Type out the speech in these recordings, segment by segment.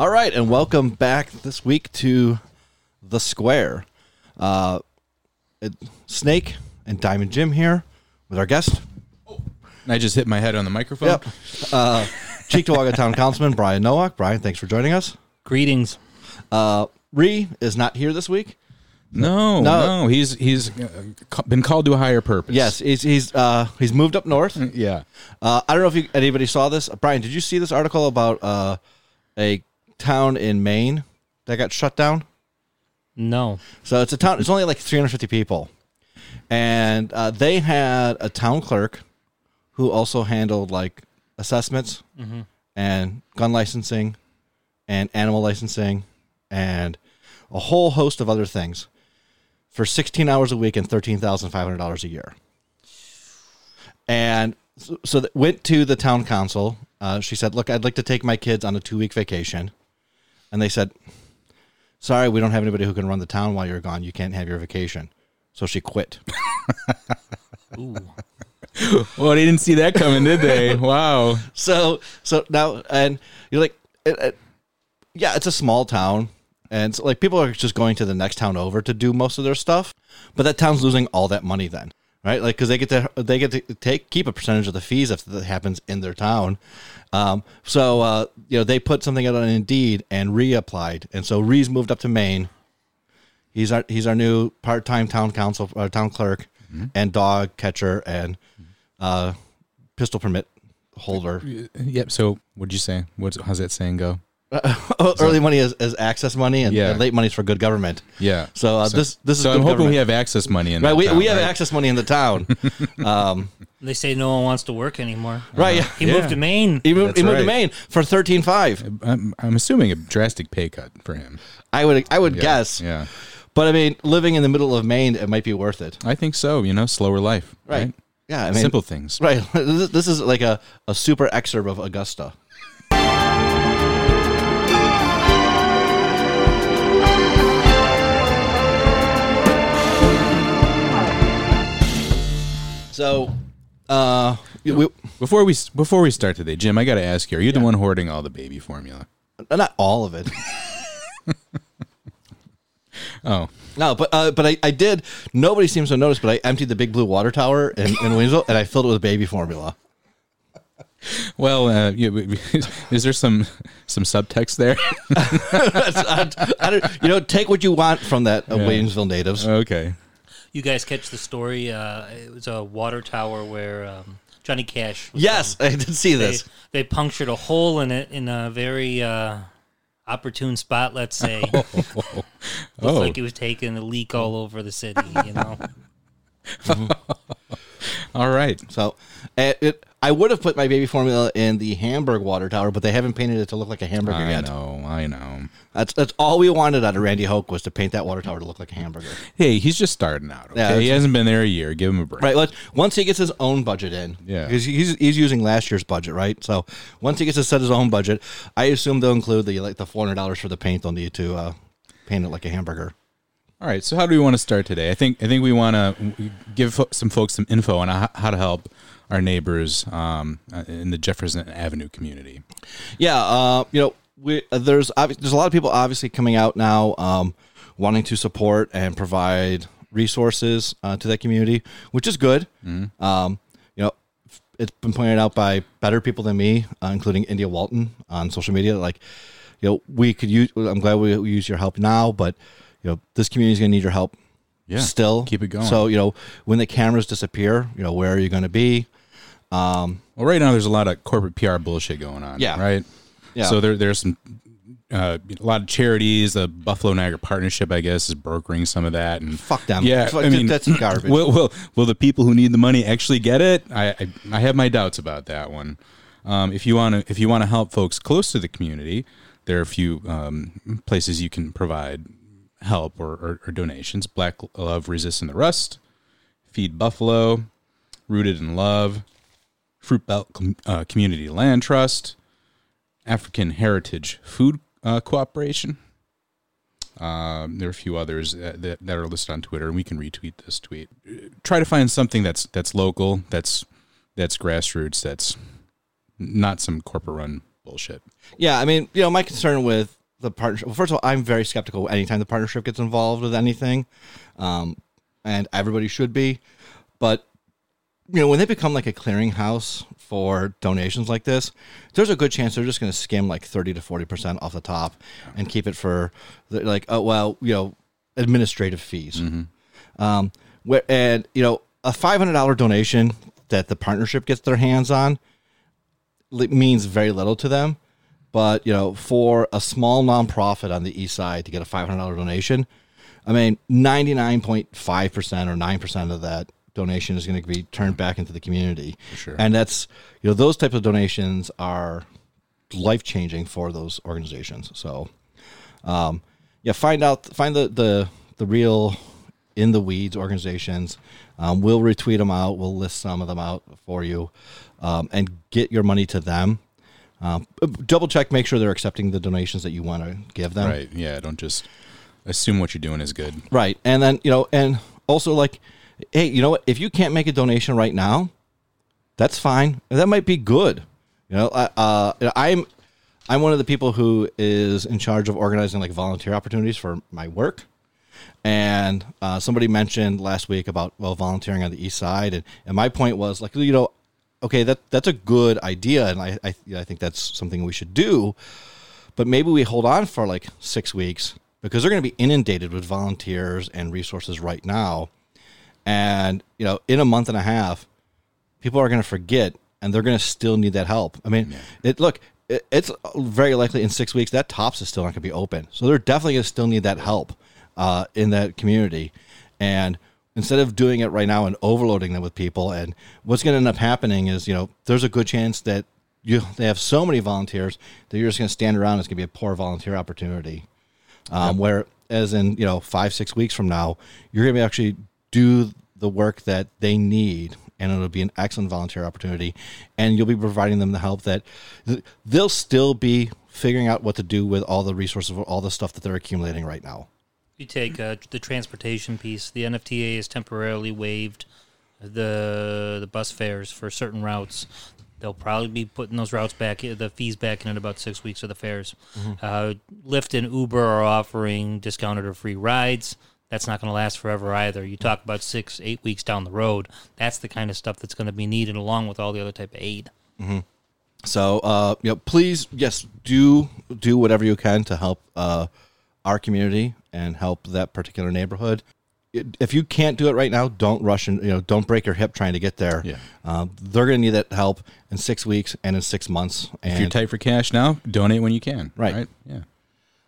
All right, and welcome back this week to the Square. Uh, it, Snake and Diamond Jim here with our guest. I just hit my head on the microphone. Yep. Uh, Cheektowaga Town Councilman Brian Nowak. Brian, thanks for joining us. Greetings. Uh, Ree is not here this week. No, No. no, he's he's uh, ca- been called to a higher purpose. Yes, he's he's uh, he's moved up north. Yeah. Uh, I don't know if you, anybody saw this. Brian, did you see this article about uh, a town in Maine that got shut down? No. So it's a town. It's only like 350 people, and uh, they had a town clerk who also handled like assessments and gun licensing and animal licensing and a whole host of other things for 16 hours a week and $13,500 a year. And so, so went to the town council. Uh, she said, "Look, I'd like to take my kids on a two week vacation," and they said, sorry, we don't have anybody who can run the town while you're gone. You can't have your vacation. So she quit. Ooh. Well, they didn't see that coming, did they? Wow. So so now and you're like, it, it- yeah, it's a small town, and so, like people are just going to the next town over to do most of their stuff, but that town's losing all that money then, right? Like because they get to they get to take keep a percentage of the fees if that happens in their town. Um, so uh, you know they put something out on Indeed and reapplied, and so Ree's moved up to Maine. He's our he's our new part time town council uh, town clerk and dog catcher and uh, pistol permit holder. Yep. So, what'd you say? What's how's that saying go? Oh, early money is, is access money, and, Yeah. and late money is for good government. Yeah. So, uh, this this is so good I'm hoping government. we have access money in right. that We, town, we have right? access money in the town. um, They say no one wants to work anymore. right. Yeah. He Yeah. moved to Maine. He moved, he That's moved to right. Maine for thirteen five. I'm, I'm assuming a drastic pay cut for him. I would I would Yeah. guess. Yeah. But I mean, living in the middle of Maine, it might be worth it. I think so. You know, slower life. Right. Right. Yeah. I mean, Simple things. Right. This this is like a, a super excerpt of Augusta. So, uh, we, Before we before we start today, Jim, I got to ask you: Are you the one hoarding all the baby formula? not all of it. Oh, No, but uh, but I, I did. Nobody seems to notice, but I emptied the big blue water tower in, in Williamsville and I filled it with baby formula. well, uh, you, is there some some subtext there? I, I don't, you know, take what you want from that uh, Yeah. Williamsville natives. okay. You guys catch the story? Uh, it was a water tower where um, Johnny Cash. was yes, I did see from. They, this. they punctured a hole in it in a very uh, opportune spot, let's say. Looked Oh, like it was taking a leak all over the city, you know? all right. So, uh, it, I would have put my baby formula in the Hamburg water tower, but they haven't painted it to look like a hamburger I yet. know. I know. That's that's all we wanted out of Randy Hoak was to paint that water tower to look like a hamburger. Hey, he's just starting out. Okay, Yeah, he hasn't been there a year. Give him a break. Right. Let's, once he gets his own budget in, Yeah. because he's he's using last year's budget, right? So once he gets to set his own budget, I assume they'll include the like the four hundred dollars for the paint they'll need to uh, paint it like a hamburger. All right. So, how do we want to start today? I think I think we want to give fo- some folks some info on how, how to help our neighbors um, uh, in the Jefferson Avenue community. Yeah. Uh, you know, we uh, there's there's a lot of people obviously coming out now, um, wanting to support and provide resources uh, to that community, which is good. Um, you know, it's been pointed out by better people than me, uh, including India Walton on social media. Like, you know, we could use. I'm glad we, we use your help now, but you know, this community is going to need your help. Yeah. Still, Keep it going. So you know, when the cameras disappear, you know, where are you going to be? Um, Well, right now there's a lot of corporate PR bullshit going on. Yeah. Right. Yeah. So there there's some uh, a lot of charities. The Buffalo Niagara Partnership, I guess, is brokering some of that. And fuck them. Yeah, Fuck- I mean, that's garbage. Will, will will the people who need the money actually get it? I I, I have my doubts about that one. Um, if you want to if you want to help folks close to the community, there are a few um, places you can provide help or, or, or donations. Black Love Resisting the Rust, Feed Buffalo, Rooted in Love, Fruit Belt Com- uh, Community Land Trust, African Heritage Food uh, Cooperation. Um, there are a few others that, that, that are listed on Twitter, and we can retweet this tweet. Try to find something that's that's local, that's that's grassroots, that's not some corporate run bullshit. Yeah, I mean, you know, my concern with the partnership. Well, first of all, I'm very skeptical anytime the partnership gets involved with anything, um, and everybody should be. But you know, when they become like a clearinghouse for donations like this, there's a good chance they're just going to skim like thirty to forty percent off the top and keep it for the, like, oh well, you know, administrative fees. Um, where and you know, a five hundred dollar donation that the partnership gets their hands on means very little to them. But you know, for a small nonprofit on the east side to get a five hundred dollar donation, I mean, ninety nine point five percent or nine percent of that donation is going to be turned back into the community. sure. And that's you know those type of donations are life changing for those organizations. So, um, yeah, find out find the the the real in the weeds organizations. Um, we'll retweet them out. We'll list some of them out for you, um, and get your money to them. Um, double check, make sure they're accepting the donations that you want to give them. Right. Yeah. Don't just assume what you're doing is good. Right. And then, you know, and also like, hey, you know what? If you can't make a donation right now, that's fine. That might be good. You know, uh, I'm I'm one of the people who is in charge of organizing like volunteer opportunities for my work. And uh, somebody mentioned last week about well volunteering on the east side, and, and my point was like you know, okay that that's a good idea, and I I, I think that's something we should do, but maybe we hold on for like six weeks because they're going to be inundated with volunteers and resources right now, and you know in a month and a half, people are going to forget and they're going to still need that help. I mean, it look, it, it's very likely in six weeks that tops is still not going to be open, so they're definitely going to still need that help uh, in that community, and instead of doing it right now and overloading them with people, and what's going to end up happening is you know there's a good chance that you they have so many volunteers that you're just going to stand around. It's going to be a poor volunteer opportunity. Um, Where as in you know five six weeks from now, you're going to be actually do the work that they need and it'll be an excellent volunteer opportunity and you'll be providing them the help that they'll still be figuring out what to do with all the resources all the stuff that they're accumulating right now You take uh, the transportation piece. The NFTA has temporarily waived the the bus fares for certain routes. They'll probably be putting those routes back, the fees back in in about six weeks of the fares. Uh, Lyft and Uber are offering discounted or free rides. That's not going to last forever either. You talk about six, eight weeks down the road. That's the kind of stuff that's going to be needed along with all the other type of aid. So, uh, you know, please, yes, do do whatever you can to help uh, our community and help that particular neighborhood. If you can't do it right now, don't rush and you know, don't break your hip trying to get there. Yeah. um, they're going to need that help in six weeks and in six months. And If you're tight for cash now, donate when you can. Right. Right. Yeah.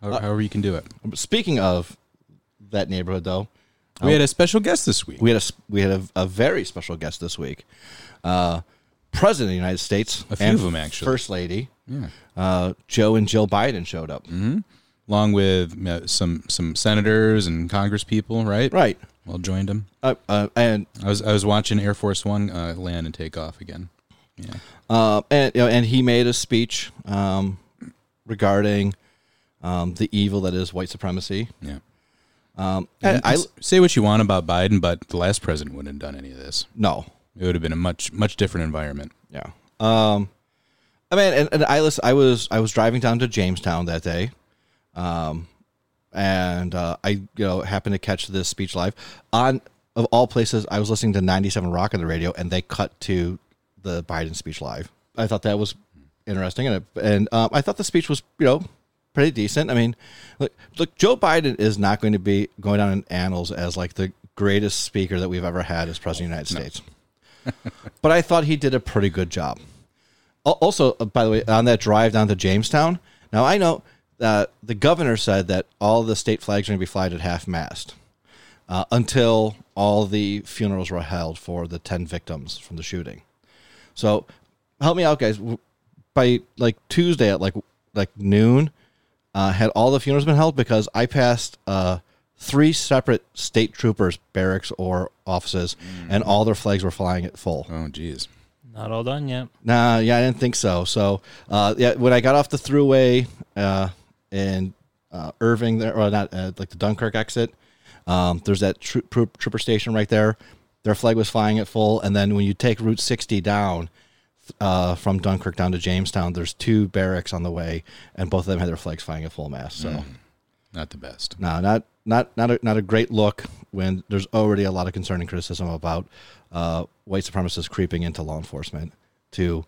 How- However you can do it. speaking of that neighborhood, though, We had a special guest this week. we had a we had a, a very special guest this week, uh, President of the United States, A few and them actually. First Lady, Yeah. uh, Joe and Jill Biden showed up. Along with uh, some some senators and Congress people, right? Right, Well, joined them. uh, uh, and I was I was watching Air Force One uh, land and take off again. Yeah. uh, and you know, and he made a speech um, regarding um, the evil that is white supremacy. Yeah. Um, and I say what you want about Biden, but the last president wouldn't have done any of this. no, It would have been a much much different environment. yeah. Um, I mean, and, and I listen, I was I was driving down to Jamestown that day, um, and uh, I you know happened to catch this speech live on of all places. I was listening to 97 Rock on the radio, and they cut to the Biden speech live. I thought that was interesting, and it, and um, I thought the speech was you know pretty decent. I mean, look, look, Joe Biden is not going to be going down in annals as like the greatest speaker that we've ever had as president of the United States. but I thought he did a pretty good job. Also, uh, by the way, on that drive down to Jamestown, now I know that the governor said that all the state flags are going to be flying at half mast uh, until all the funerals were held for the 10 victims from the shooting. So help me out, guys. By like Tuesday at like like noon, uh, had all the funerals been held? Because I passed uh, three separate state troopers barracks or offices, and all their flags were flying at full. Oh, geez. Not all done yet. Nah, yeah, I didn't think so. So, uh, yeah, when I got off the throughway uh, in uh, Irving, there or not, uh, like the Dunkirk exit, um, there's that tro- troop, trooper station right there. Their flag was flying at full, and then when you take Route 60 down, uh, from Dunkirk down to Jamestown, there's two barracks on the way, and both of them had their flags flying at full mast. So, Not the best. no, not not not a, not a great look when there's already a lot of concern and criticism about uh, white supremacists creeping into law enforcement to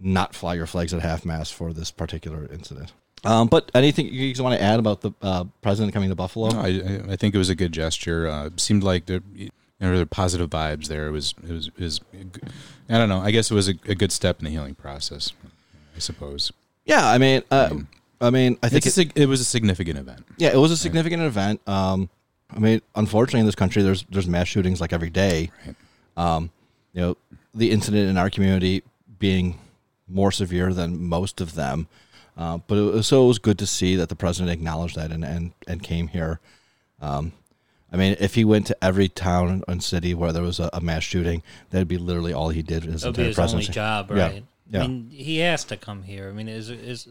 not fly your flags at half mast for this particular incident. Um, but anything you want to add about the uh, president coming to Buffalo? No, I, I- think it was a good gesture. Uh, seemed like there, there were positive vibes there. It was, it was, it was I don't know. I guess it was a, a good step in the healing process. I suppose. Yeah, I mean, uh, I mean, I think It's a, sig- it was a significant event. Yeah, it was a significant event. Um, I mean, unfortunately, in this country, there's there's mass shootings like every day. Right. Um, you know, the incident in our community being more severe than most of them. Uh, but it was, so it was good to see that the president acknowledged that and and, and came here. Um, I mean, if he went to every town and city where there was a, a mass shooting, that'd be literally all he did his That'll be entire his only presidency. job, Yeah, right? yeah. I mean, he has to come here. I mean, is is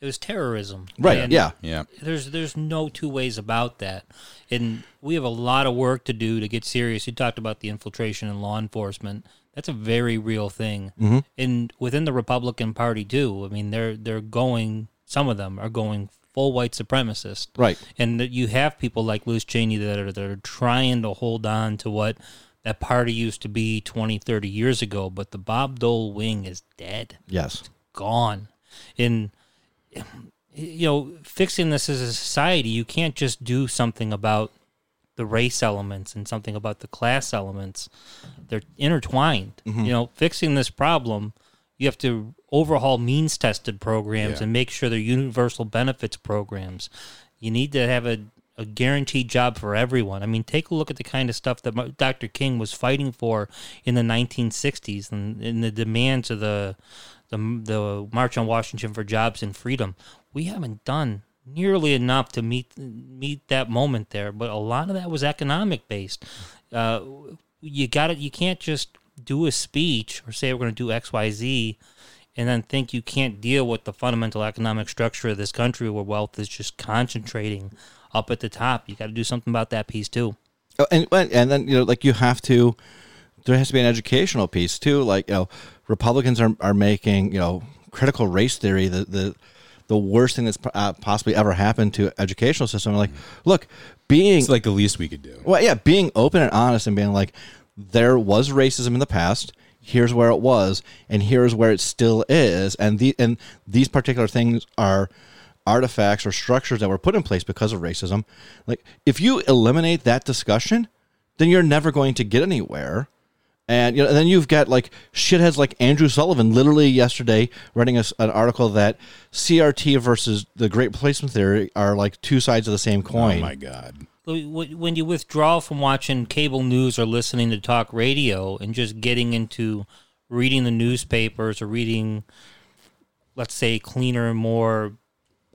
it was terrorism, Right? And yeah. Yeah. There's there's no two ways about that, and we have a lot of work to do to get serious. You talked about the infiltration in law enforcement. That's a very real thing, Mm-hmm. and within the Republican Party too. I mean, they're they're going. Some of them are going full white supremacist, Right. and that you have people like Liz Cheney that are that are trying to hold on to what that party used to be 20, 30 years ago. But the Bob Dole wing is dead Yes. gone. And you know, fixing this as a society, you can't just do something about the race elements and something about the class elements. They're intertwined. Mm-hmm. You know, fixing this problem, you have to overhaul means tested programs Yeah. and make sure they're universal benefits programs. You need to have a a guaranteed job for everyone. I mean, take a look at the kind of stuff that Dr. King was fighting for in the 1960s and in the demands of the, the the March on Washington for Jobs and Freedom. We haven't done nearly enough to meet meet that moment there, but a lot of that was economic based. Uh, you got it. You can't just do a speech or say we're going to do X, Y, Z, and then think you can't deal with the fundamental economic structure of this country where wealth is just concentrating up at the top. You got to do something about that piece too. Oh, and and then you know like you have to there has to be an educational piece too like you know republicans are, are making you know critical race theory the the the worst thing that's uh, possibly ever happened to educational system like look being It's like the least we could do. well yeah being open and honest and being like there was racism in the past here's where it was and here's where it still is and the and these particular things are artifacts or structures that were put in place because of racism like if you eliminate that discussion then you're never going to get anywhere and you know, and then you've got like shitheads like Andrew Sullivan, literally yesterday, writing us an article that CRT versus the Great Replacement Theory are like two sides of the same coin. Oh my god. When you withdraw from watching cable news or listening to talk radio and just getting into reading the newspapers or reading let's say cleaner more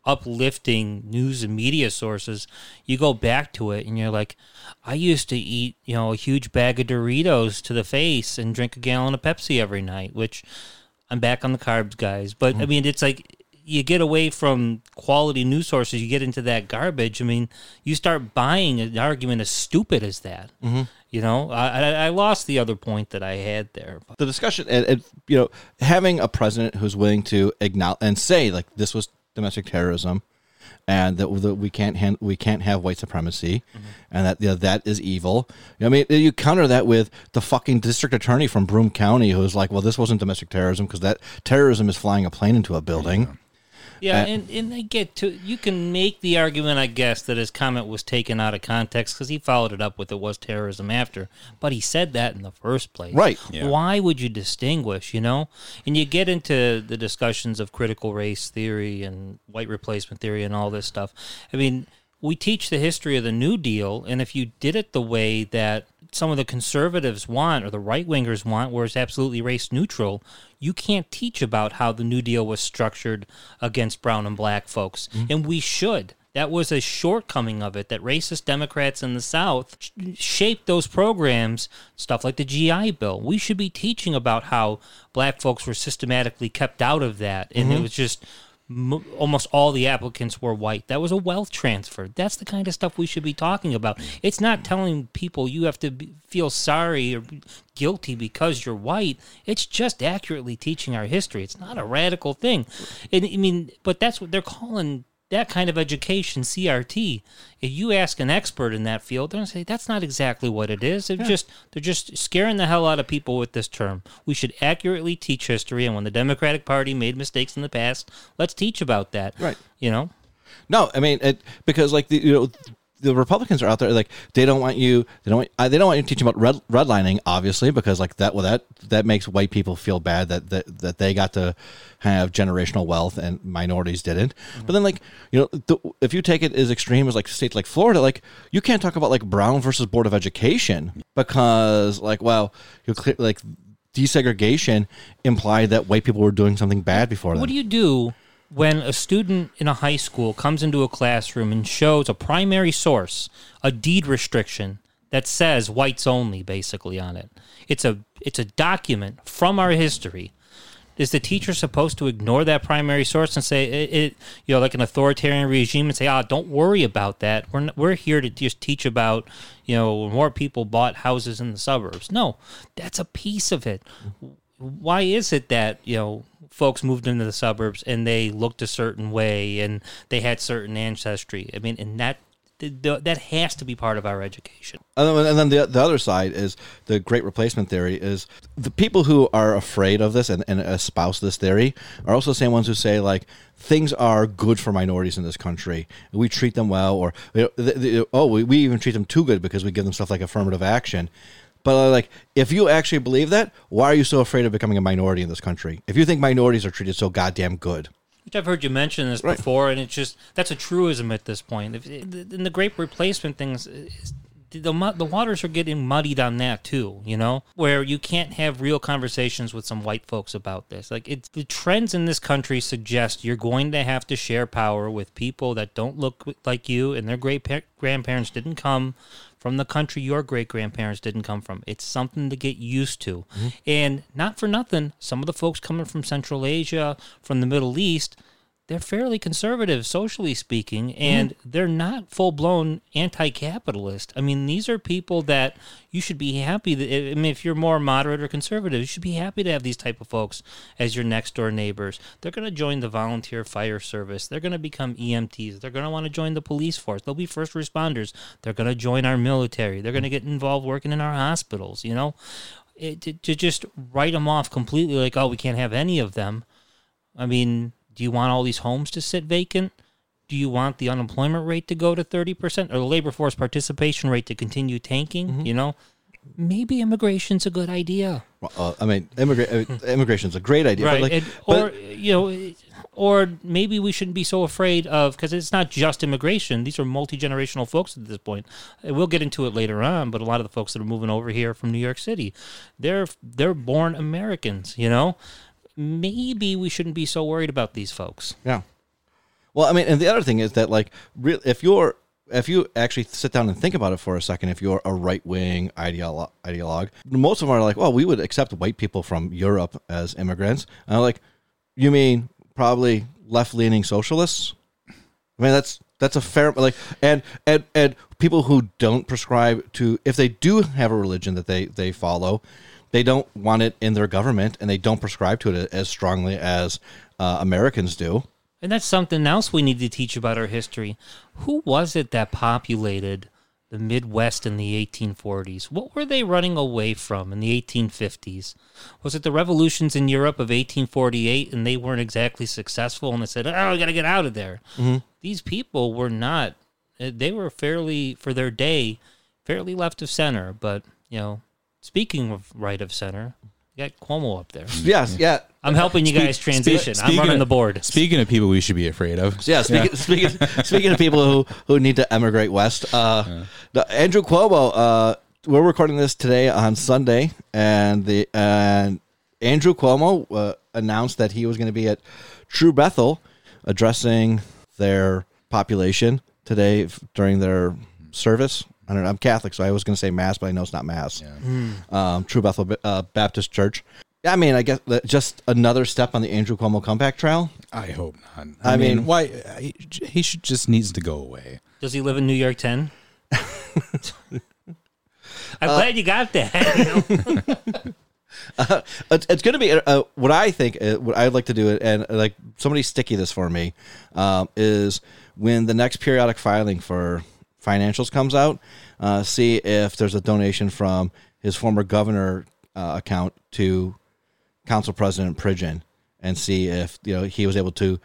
uplifting news and media sources you go back to it and you're like i used to eat you know a huge bag of doritos to the face and drink a gallon of pepsi every night which i'm back on the carbs guys. But i mm. mean it's like you get away from quality news sources, you get into that garbage. I mean, you start buying an argument as stupid as that. Mm-hmm. You know, I, I, I lost the other point that I had there. But the discussion, and, and you know, having a president who's willing to acknowledge and say like this was domestic terrorism, and that, that we can't hand, we can't have white supremacy, mm-hmm. and that you know, that is evil. I mean, you counter that with the fucking district attorney from Broome County who's like, well, this wasn't domestic terrorism because that terrorism is flying a plane into a building. yeah, Uh, and, and I get to you can make the argument, I guess, that his comment was taken out of context because he followed it up with it was terrorism after, but he said that in the first place. Right. Yeah. Why would you distinguish, you know? And you get into the discussions of critical race theory and white replacement theory and all this stuff. I mean, we teach the history of the New Deal, and if you did it the way that some of the conservatives want or the right wingers want, where it's absolutely race neutral, you can't teach about how the New Deal was structured against brown and black folks. Mm-hmm. And we should. That was a shortcoming of it that racist Democrats in the South sh- shaped those programs, stuff like the GI Bill. We should be teaching about how black folks were systematically kept out of that. And it mm-hmm. was just m- almost all the applicants were white. That was a wealth transfer. That's the kind of stuff we should be talking about. Mm. It's not telling people you have to be, feel sorry or guilty because you're white. It's just accurately teaching our history. It's not a radical thing. And, I mean, but that's what they're calling that kind of education, CRT. If you ask an expert in that field, they're gonna say that's not exactly what it is. They're just they're just scaring the hell out of people with this term. We should accurately teach history, and when the Democratic Party made mistakes in the past, let's teach about that. Right. You know. No, I mean it because like the you know the Republicans are out there like they don't want you they don't want, uh, they don't want you teaching about red redlining obviously because like that well that that makes white people feel bad that that, that they got to have generational wealth and minorities didn't. But then like you know the, if you take it as extreme as like states like Florida like you can't talk about like Brown versus Board of Education because like well you clear like desegregation implied that white people were doing something bad before What do you do when a student in a high school comes into a classroom and shows a primary source, a deed restriction that says whites only basically on it? It's a it's a document from our history. Is the teacher supposed to ignore that primary source and say it, it you know like an authoritarian regime and say ah don't worry about that we're we're here to just teach about you know more people bought houses in the suburbs no that's a piece of it why is it that you know folks moved into the suburbs and they looked a certain way and they had certain ancestry. I mean and that th- th- that has to be part of our education. And then, and then the, the other side is the great replacement theory is the people who are afraid of this and, and espouse this theory are also the same ones who say like things are good for minorities in this country. We treat them well or you know, the, the, oh we, we even treat them too good because we give them stuff like affirmative action but uh, like if you actually believe that why are you so afraid of becoming a minority in this country if you think minorities are treated so goddamn good Which I've heard you mention this Right. before, and it's just that's a truism at this point. If, in the great replacement things, is- the the waters are getting muddied on that too. You know, where you can't have real conversations with some white folks about this. Like it's the trends in this country suggest you're going to have to share power with people that don't look like you, and their great pa- grandparents didn't come from the country your great grandparents didn't come from. It's something to get used to. Mm-hmm. And not for nothing, some of the folks coming from Central Asia, from the Middle East, they're fairly conservative, socially speaking, and mm-hmm. they're not full blown anti capitalist. I mean, these are people that you should be happy that, I mean, if you're more moderate or conservative, you should be happy to have these type of folks as your next door neighbors. They're going to join the volunteer fire service. They're going to become EMTs. They're going to want to join the police force. They'll be first responders. They're going to join our military. They're going to get involved working in our hospitals, you know? It, to, to just write them off completely like, oh, we can't have any of them. I mean, do you want all these homes to sit vacant? Do you want the unemployment rate to go to 30% or the labor force participation rate to continue tanking? You know, maybe immigration's a good idea. Well, uh, i mean immigra- uh, immigration's a great idea right. but like, and, but- or, you know, or maybe we shouldn't be so afraid of, because it's not just immigration. These are multi generational folks at this point. We'll get into it later on, but a lot of the folks that are moving over here from New York City, they're they're born Americans, you know? Maybe we shouldn't be so worried about these folks. Yeah. Well, I mean, and the other thing is that like, if you're if you actually sit down and think about it for a second, if you're a right wing ideolo- ideologue, most of them are like, well, we would accept white people from Europe as immigrants. And I'm like, you mean probably left leaning socialists? I mean, that's that's a fair like, and and and people who don't prescribe to if they do have a religion that they they follow, they don't want it in their government, and they don't prescribe to it as strongly as uh, Americans do. And that's something else we need to teach about our history. Who was it that populated the Midwest in the 1840s? What were they running away from in the 1850s? Was it the revolutions in Europe of 1848 and they weren't exactly successful and they said, oh, we got to get out of there? These people were not, eh, they were fairly, for their day, fairly left of center. But, you know, speaking of right of center, you got Cuomo up there. Yes, yeah. I'm helping you guys Spe- transition. I'm speaking running of- the board. Speaking of people we should be afraid of. Yeah, speaking, speaking, speaking of people who, who need to emigrate west, uh, the, Andrew Cuomo. Uh, we're recording this today on Sunday, and the and Andrew Cuomo uh, announced that he was going to be at True Bethel, addressing their population today f- during their service. I don't know. I'm Catholic, so I was going to say mass, but I know it's not mass. Um, True Bethel uh, Baptist Church, I mean, I guess that just another step on the Andrew Cuomo comeback trial. I hope not. I I, mean, mean- why? He, he should just needs to go away. Does he live in New York 10? I'm Uh, glad you got that. you know? It's, it's going to be uh, what I think. Uh, what I'd like to do, and uh, like somebody sticky this for me, um, is when the next periodic filing for financials comes out, uh, see if there's a donation from his former governor uh, account to council president Pridgen, and see if you know he was able to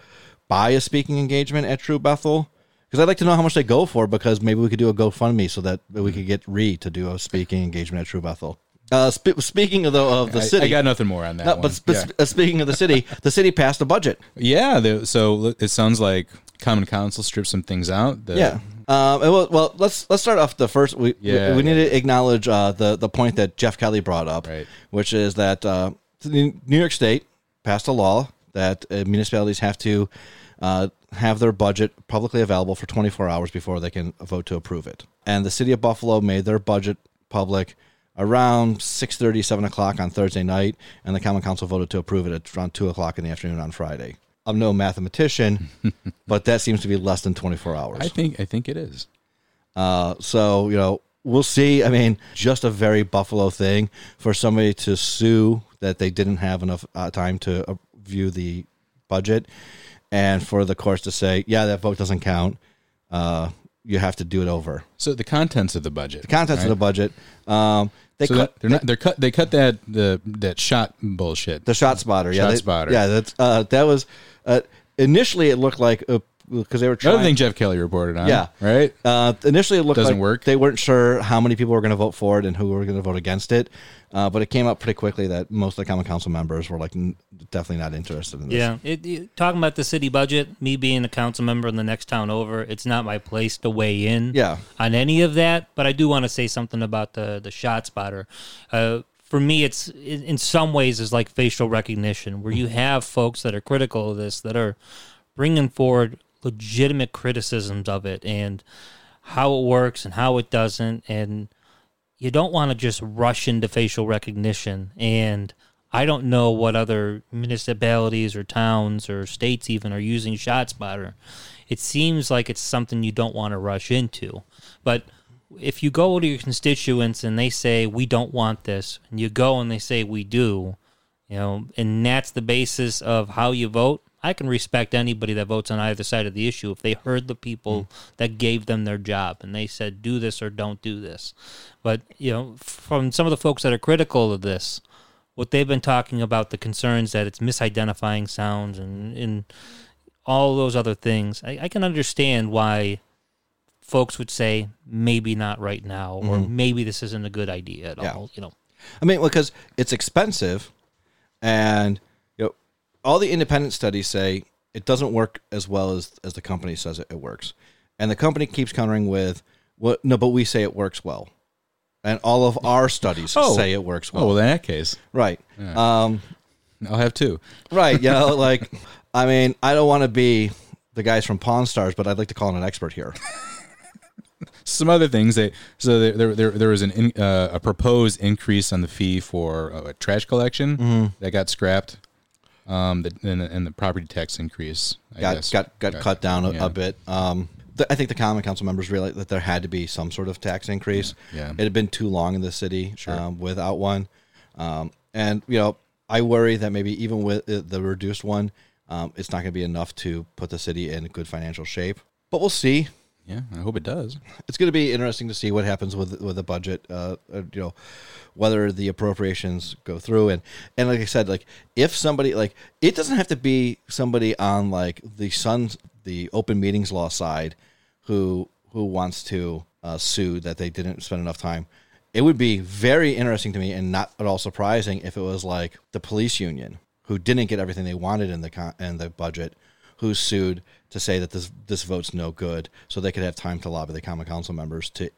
buy a speaking engagement at True Bethel. Because I'd like to know how much they go for, because maybe we could do a GoFundMe so that we could get Reed to do a speaking engagement at True Bethel. Uh, sp- speaking of the of the city, I got nothing more on that no, one. but sp- yeah, uh, speaking of the city, the city passed a budget. yeah the, so it sounds like Common Council stripped some things out. The- Yeah. Um, well, well, let's let's start off the first. We Yeah, we, we need to acknowledge uh, the the point that Geoff Kelly brought up, Right. which is that uh, New York State passed a law that uh, municipalities have to uh, have their budget publicly available for 24 hours before they can vote to approve it. And the city of Buffalo made their budget public around 6.30, 7 o'clock on Thursday night, and the Common Council voted to approve it at around 2 o'clock in the afternoon on Friday. I'm no mathematician, but that seems to be less than 24 hours. I think I think it is. Uh, so you know, we'll see. I mean, just a very Buffalo thing for somebody to sue that they didn't have enough uh, time to uh, view the budget, and for the courts to say, "Yeah, that vote doesn't count. Uh, you have to do it over." So the contents of the budget. The contents of the budget. Um, they so cut that- they're not they're cut they cut that the that shot bullshit. the ShotSpotter. Yeah, Shot they- spotter. Yeah, that's uh, that was uh, initially it looked like because they were trying. Another thing Geoff Kelly reported on. Yeah. Right. Uh, initially, it looked Doesn't like work. They weren't sure how many people were going to vote for it and who were going to vote against it. Uh, but it came up pretty quickly that most of the common council members were like n- definitely not interested in this. yeah. It, it- talking about the city budget, me being a council member in the next town over, it's not my place to weigh in Yeah. on any of that. But I do want to say something about the, the ShotSpotter. Uh, for me, it's in in some ways is like facial recognition, where you mm-hmm. have folks that are critical of this that are bringing forward legitimate criticisms of it and how it works and how it doesn't, and you don't want to just rush into facial recognition. And I don't know what other municipalities or towns or states even are using ShotSpotter. It seems like it's something you don't want to rush into, but if you go to your constituents and they say we don't want this, and you go and they say we do, you know, and that's the basis of how you vote. I can respect anybody that votes on either side of the issue if they heard the people hmm. that gave them their job and they said do this or don't do this. But you know, from some of the folks that are critical of this, what they've been talking about the concerns that it's misidentifying sounds and and all those other things, I, I can understand why folks would say maybe not right now or maybe this isn't a good idea at Yeah. all. You know, I mean, because it's expensive, and you know, all the independent studies say it doesn't work as well as as the company says it, it works, and the company keeps countering with, "What? No, but we say it works well." And all of our studies Oh. say it works well. Oh well. well, in that case, right. Um, I'll have two. Right. You know, like, I mean, I don't want to be the guys from Pawn Stars, but I'd like to call in an expert here. Some other things they so there there there, there was an in, uh, a proposed increase on the fee for uh, trash collection Mm-hmm. that got scrapped. Um, the, and, the, and the property tax increase I got guess. got got cut down a, yeah. a bit. Um, th- I think the common council members realized that there had to be some sort of tax increase. Yeah. It had been too long in the city Sure. um, without one, um, and you know, I worry that maybe even with uh, the reduced one, um, it's not going to be enough to put the city in good financial shape. But we'll see. Yeah, I hope it does. it's going to be interesting to see what happens with with the budget. Uh, uh, you know, whether the appropriations go through, and and like I said, like if somebody like it doesn't have to be somebody on like the Suns, the open meetings law side, who who wants to uh, sue that they didn't spend enough time. It would be very interesting to me, and not at all surprising, if it was like the police union who didn't get everything they wanted in the con- in the budget, who sued to say that this this vote's no good, so they could have time to lobby the common council members to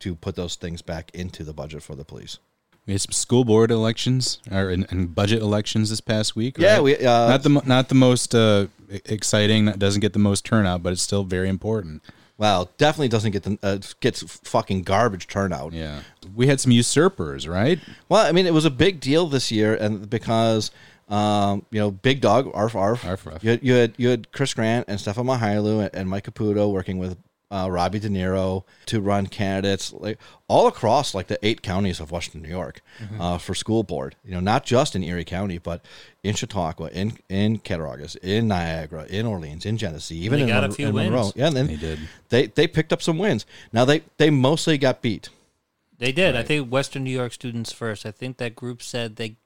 to put those things back into the budget for the police. We had some school board elections or and, and budget elections this past week. Yeah, we, uh, not the not the most uh, exciting. That doesn't get the most turnout, but it's still very important. Well, definitely doesn't get the uh, gets fucking garbage turnout. Yeah, we had some usurpers, right? Well, I mean, it was a big deal this year, and because um, you know, Big Dog, Arf Arf, Arf, Arf. You, had, you had you had Chris Grant and Stefan Mychajliw and, and Mike Caputo working with uh, Robbie De Niro to run candidates like all across like the eight counties of Western New York uh, for school board. You know, not just in Erie County, but in Chautauqua, in in Cattaraugus, in Niagara, in Orleans, in Genesee, even They in, got a Mon- few in Monroe. wins. Yeah, and then They did. They they picked up some wins. Now they they mostly got beat. They did. I think Western New York students first. I think that group said they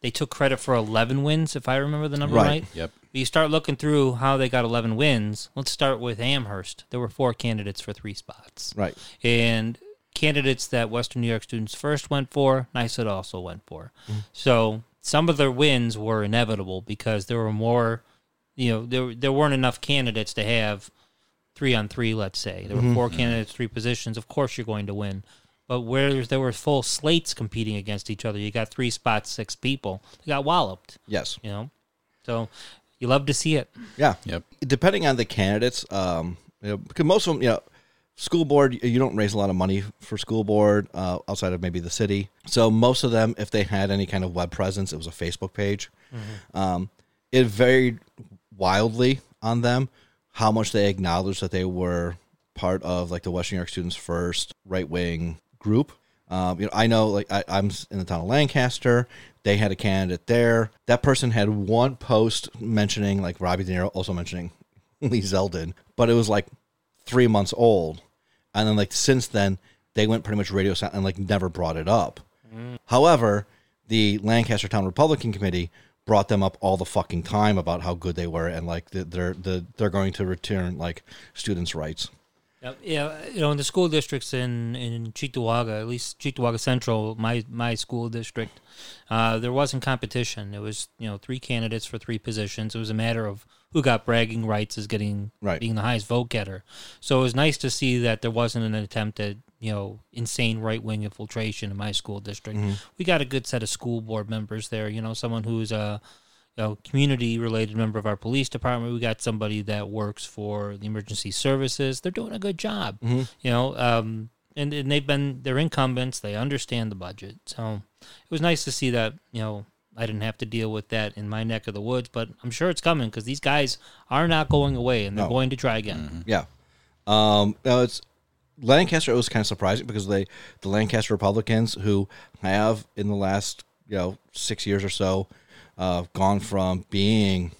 they took credit for 11 wins, if I remember the number Right. right. Yep. You start looking through how they got 11 wins. Let's start with Amherst. There were four candidates for three spots. Right. And candidates that Western New York students first went for, NYSUT also went for. Mm-hmm. So some of their wins were inevitable because there were more, you know, there, there weren't enough candidates to have three on three, let's say. There Mm-hmm. were four candidates, three positions. Of course you're going to win. But where there were full slates competing against each other, you got three spots, six people. They got walloped, Yes. you know? So you love to see it. Yeah. Yep. Depending on the candidates, um, you know, because most of them, you know, school board, you don't raise a lot of money for school board uh, outside of maybe the city. So most of them, if they had any kind of web presence, it was a Facebook page. Um, it varied wildly on them how much they acknowledged that they were part of like the Western New York Students First right wing group. Um, you know, I know like I, I'm in the town of Lancaster. They had a candidate there. That person had one post mentioning like Robbie De Niro, also mentioning Lee Zeldin, but it was like three months old. And then like since then, they went pretty much radio silent and like never brought it up. However, the Lancaster Town Republican Committee brought them up all the fucking time about how good they were and like they're the they're going to return like students' rights. Yeah, you know, in the school districts in in Cheektowaga, at least Cheektowaga Central, my my school district, uh, there wasn't competition. It was you know three candidates for three positions. It was a matter of who got bragging rights as getting Right. being the highest vote getter. So it was nice to see that there wasn't an attempt at you know insane right wing infiltration in my school district. We got a good set of school board members there. You know, someone who's a you know, community related member of our police department. We got somebody that works for the emergency services. They're doing a good job, you know. Um, and, and they've been they're incumbents. They understand the budget, so it was nice to see that. You know, I didn't have to deal with that in my neck of the woods, but I'm sure it's coming because these guys are not going away and they're No. going to try again. Yeah. Um, now it's Lancaster. It was kind of surprising because they the Lancaster Republicans who have in the last you know six years or so uh, gone from being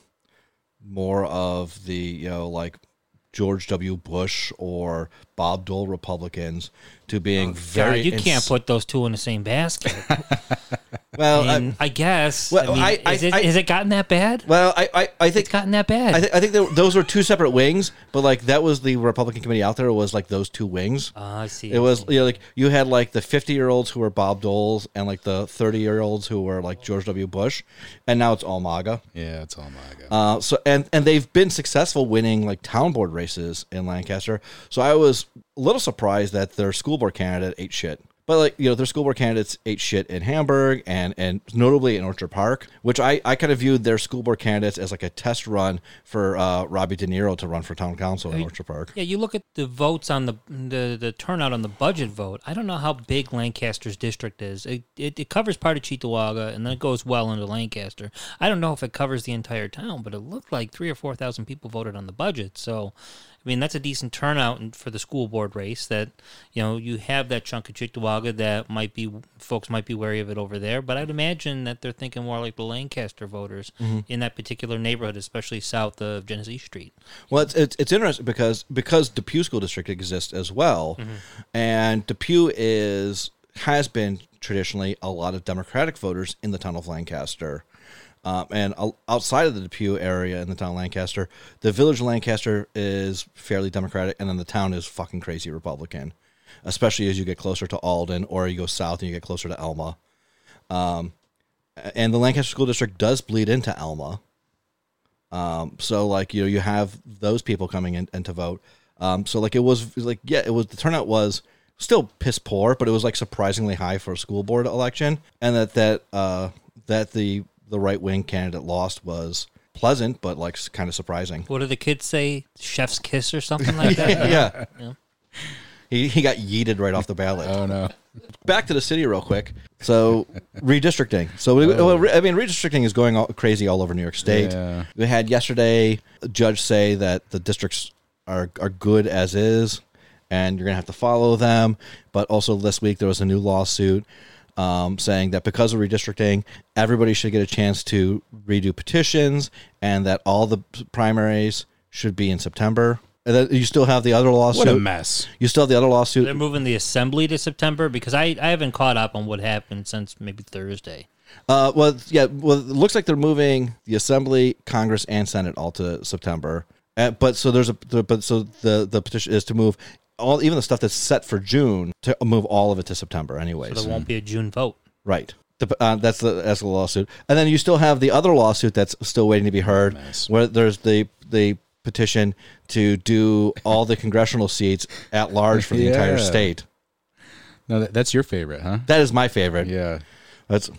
more of the you know like George W. Bush or Bob Dole Republicans to being very God, you can't put those two in the same basket. well I, I, mean, I guess. Well, I mean, I- I- is it, I- has it gotten that bad? well I I, I think It's gotten that bad. I, th- I think that those were two separate wings, but like that was the Republican committee out there It was like those two wings. Ah, I see. It was you know, like you had like the fifty year olds who were Bob Doles and like the thirty year olds who were like George W. Bush, and now it's all MAGA. Yeah, it's all MAGA. Uh, so and and they've been successful winning like town board races in Lancaster. So I was a little surprised that their school board candidate ate shit. But like you know, their school board candidates ate shit in Hamburg and and notably in Orchard Park, which I I kind of viewed their school board candidates as like a test run for uh, Robbie De Niro to run for town council in Orchard Park. Yeah, you look at the votes on the the, the turnout on the budget vote. I don't know how big Lancaster's district is. It, it, it covers part of Cheektowaga and then it goes well into Lancaster. I don't know if it covers the entire town, but it looked like three or four thousand people voted on the budget. So, I mean, that's a decent turnout for the school board race. That you know you have that chunk of Cheektowaga that might be folks might be wary of it over there, but I'd imagine that they're thinking more like the Lancaster voters mm-hmm. in that particular neighborhood, especially south of Genesee Street. Well, it's, it's it's interesting because because Depew School District exists as well, mm-hmm. and Depew is has been traditionally a lot of Democratic voters in the town of Lancaster. Um, and outside of the Depew area in the town of Lancaster, the village of Lancaster is fairly Democratic, and then the town is fucking crazy Republican, especially as you get closer to Alden or you go south and you get closer to Elma. Um, and the Lancaster School District does bleed into Elma. Um, so like you know you have those people coming in and to vote. Um, so like it was, like yeah, it was the turnout was still piss poor, but it was like surprisingly high for a school board election, and that that uh, that the the right wing candidate lost was pleasant, but like kind of surprising. What do the kids say? Chef's kiss or something like that? yeah. Yeah. He, he got yeeted right off the ballot. Oh no. Back to the city real quick. So redistricting. So we, well, re- I mean, redistricting is going all crazy all over New York State. Yeah. We had yesterday a judge say that the districts are are good as is, and you're gonna have to follow them. But also this week there was a new lawsuit um, saying that because of redistricting, everybody should get a chance to redo petitions, and that all the primaries should be in September. And then you still have the other lawsuit. What a mess. You still have the other lawsuit. They're moving the assembly to September because I, I haven't caught up on what happened since maybe Thursday. Uh, well, yeah. Well, it looks like they're moving the Assembly, Congress, and Senate all to September. Uh, but so there's a but so the the petition is to move all even the stuff that's set for June to move all of it to September. Anyways, So there won't be a June vote. right. The, uh, that's the that's the lawsuit, and then you still have the other lawsuit that's still waiting to be heard, Mess. where there's the the petition to do all the congressional seats at large for the entire state. No, that, that's your favorite, huh? That is my favorite. Yeah. That's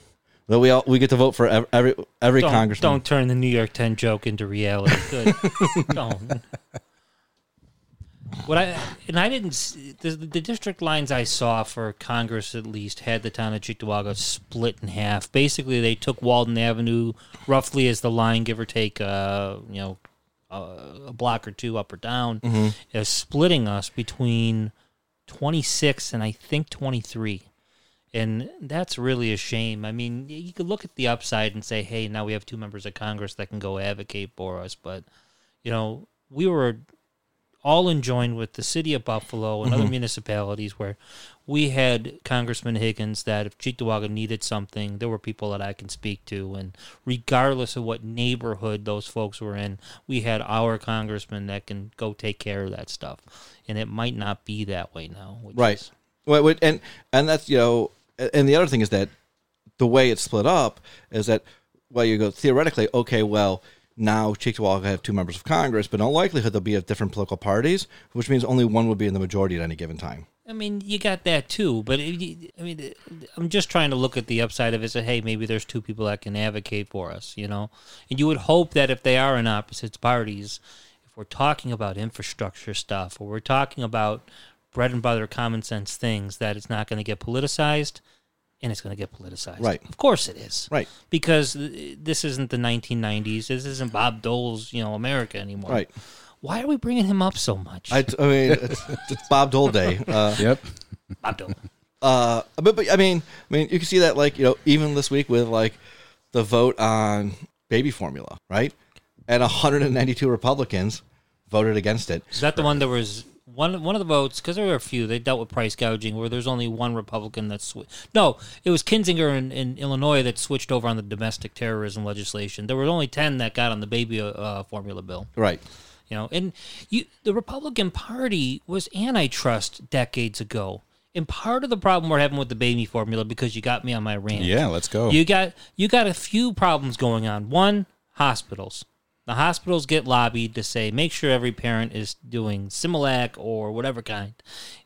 that we all we get to vote for ev- every every Don't, congressman. don't turn the New York 10 joke into reality. Good. don't. What I and I didn't the, the district lines I saw for Congress at least had the town of Cheektowaga split in half. Basically, they took Walden Avenue roughly as the line, give or take, uh, you know, uh, a block or two up or down, as splitting us between 26 and I think 23. And that's really a shame. I mean, you could look at the upside and say, hey, now we have two members of Congress that can go advocate for us. But, you know, we were all enjoined with the city of Buffalo and other mm-hmm. municipalities where we had Congressman Higgins that if Cheektowaga needed something, there were people that I can speak to. And regardless of what neighborhood those folks were in, we had our congressman that can go take care of that stuff. And it might not be that way now. Right is- well, and and that's you know and the other thing is that the way it's split up is that well you go theoretically okay well now Cheektowaga have two members of Congress but in all likelihood they'll be of different political parties which means only one would be in the majority at any given time I mean, you got that too, but I mean, I'm just trying to look at the upside of it. Say, hey, maybe there's two people that can advocate for us, you know. And you would hope that if they are in opposite parties, if we're talking about infrastructure stuff or we're talking about bread and butter, common sense things, that it's not going to get politicized, and it's going to get politicized. Right. Of course, it is. right Because this isn't the 1990s. This isn't Bob Dole's, you know, America anymore. right Why are we bringing him up so much? I, I mean it's, it's Bob Dole Day uh, Yep. Bob Dole. Uh, but, but I mean, I mean, you can see that like you know even this week with like the vote on baby formula, right? And 192 Republicans voted against it. Is that the one that was one one of the votes? Because there were a few. They dealt with price gouging, where there's only one Republican that switched. No, it was Kinzinger in, in Illinois that switched over on the domestic terrorism legislation. There were only ten that got on the baby uh, formula bill. Right. You know, and you the Republican Party was antitrust decades ago. And part of the problem we're having with the baby formula, because you got me on my rant. Yeah, let's go. You got you got a few problems going on. One, hospitals. The hospitals get lobbied to say make sure every parent is doing Similac or whatever kind.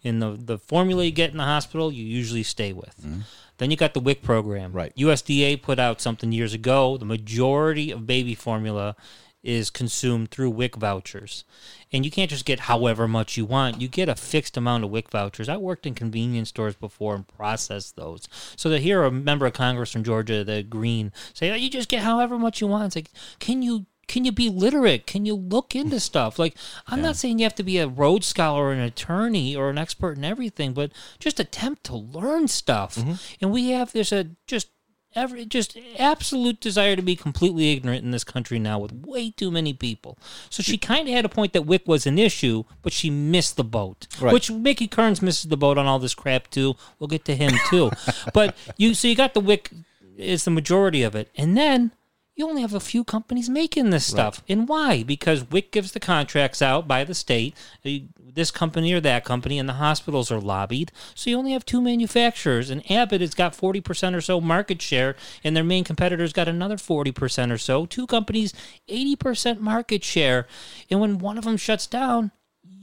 In the the formula you get in the hospital, you usually stay with. Mm-hmm. Then you got the WIC program. Right. USDA put out something years ago. The majority of baby formula is consumed through WIC vouchers. And you can't just get however much you want. You get a fixed amount of WIC vouchers. I worked in convenience stores before and processed those. So to hear a member of Congress from Georgia, the Greene, say, oh, you just get however much you want. It's like, can you can you be literate? Can you look into mm. stuff? Like, I'm not saying you have to be a Rhodes Scholar or an attorney or an expert in everything, but just attempt to learn stuff. Mm-hmm. And we have there's a just every just absolute desire to be completely ignorant in this country now with way too many people. So she kind of had a point that WIC was an issue, but she missed the boat. Right. Which Mickey Kearns misses the boat on all this crap too. We'll get to him too. but you so you got the WIC is the majority of it, and then you only have a few companies making this stuff. And why? Because WIC gives the contracts out by the state, uh, this company or that company, and the hospitals are lobbied. So you only have two manufacturers, and Abbott has got 40% or so market share, and their main competitor's got another 40% or so. Two companies, 80% market share. And when one of them shuts down,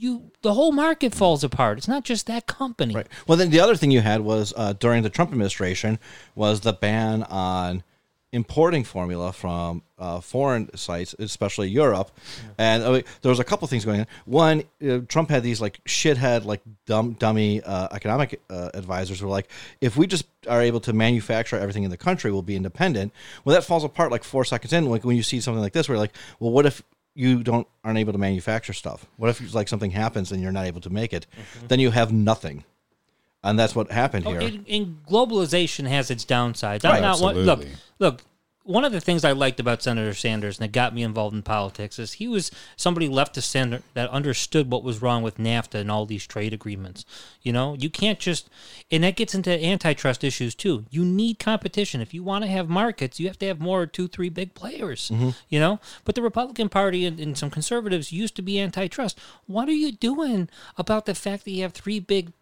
you the whole market falls apart. It's not just that company. Right. Well, then the other thing you had was uh, during the Trump administration was the ban on importing formula from uh, foreign sites, especially Europe. And uh, there was a couple things going on. One, uh, Trump had these like shithead, like dumb, dummy uh, economic uh, advisors who were like, if we just are able to manufacture everything in the country, we'll be independent. Well, that falls apart like four seconds in. Like when you see something like this, where you're like, well, what if you don't aren't able to manufacture stuff? What if like something happens and you're not able to make it? Then you have nothing. And that's what happened Oh, here. and, and globalization has its downsides. Right, I'm not one, look, look. One of the things I liked about Senator Sanders and that got me involved in politics is he was somebody left to center that understood what was wrong with NAFTA and all these trade agreements. You know, you can't just, and that gets into antitrust issues too. You need competition. If you want to have markets, you have to have more two, three big players. Mm-hmm. You know, but the Republican Party and, and some conservatives used to be antitrust. What are you doing about the fact that you have three big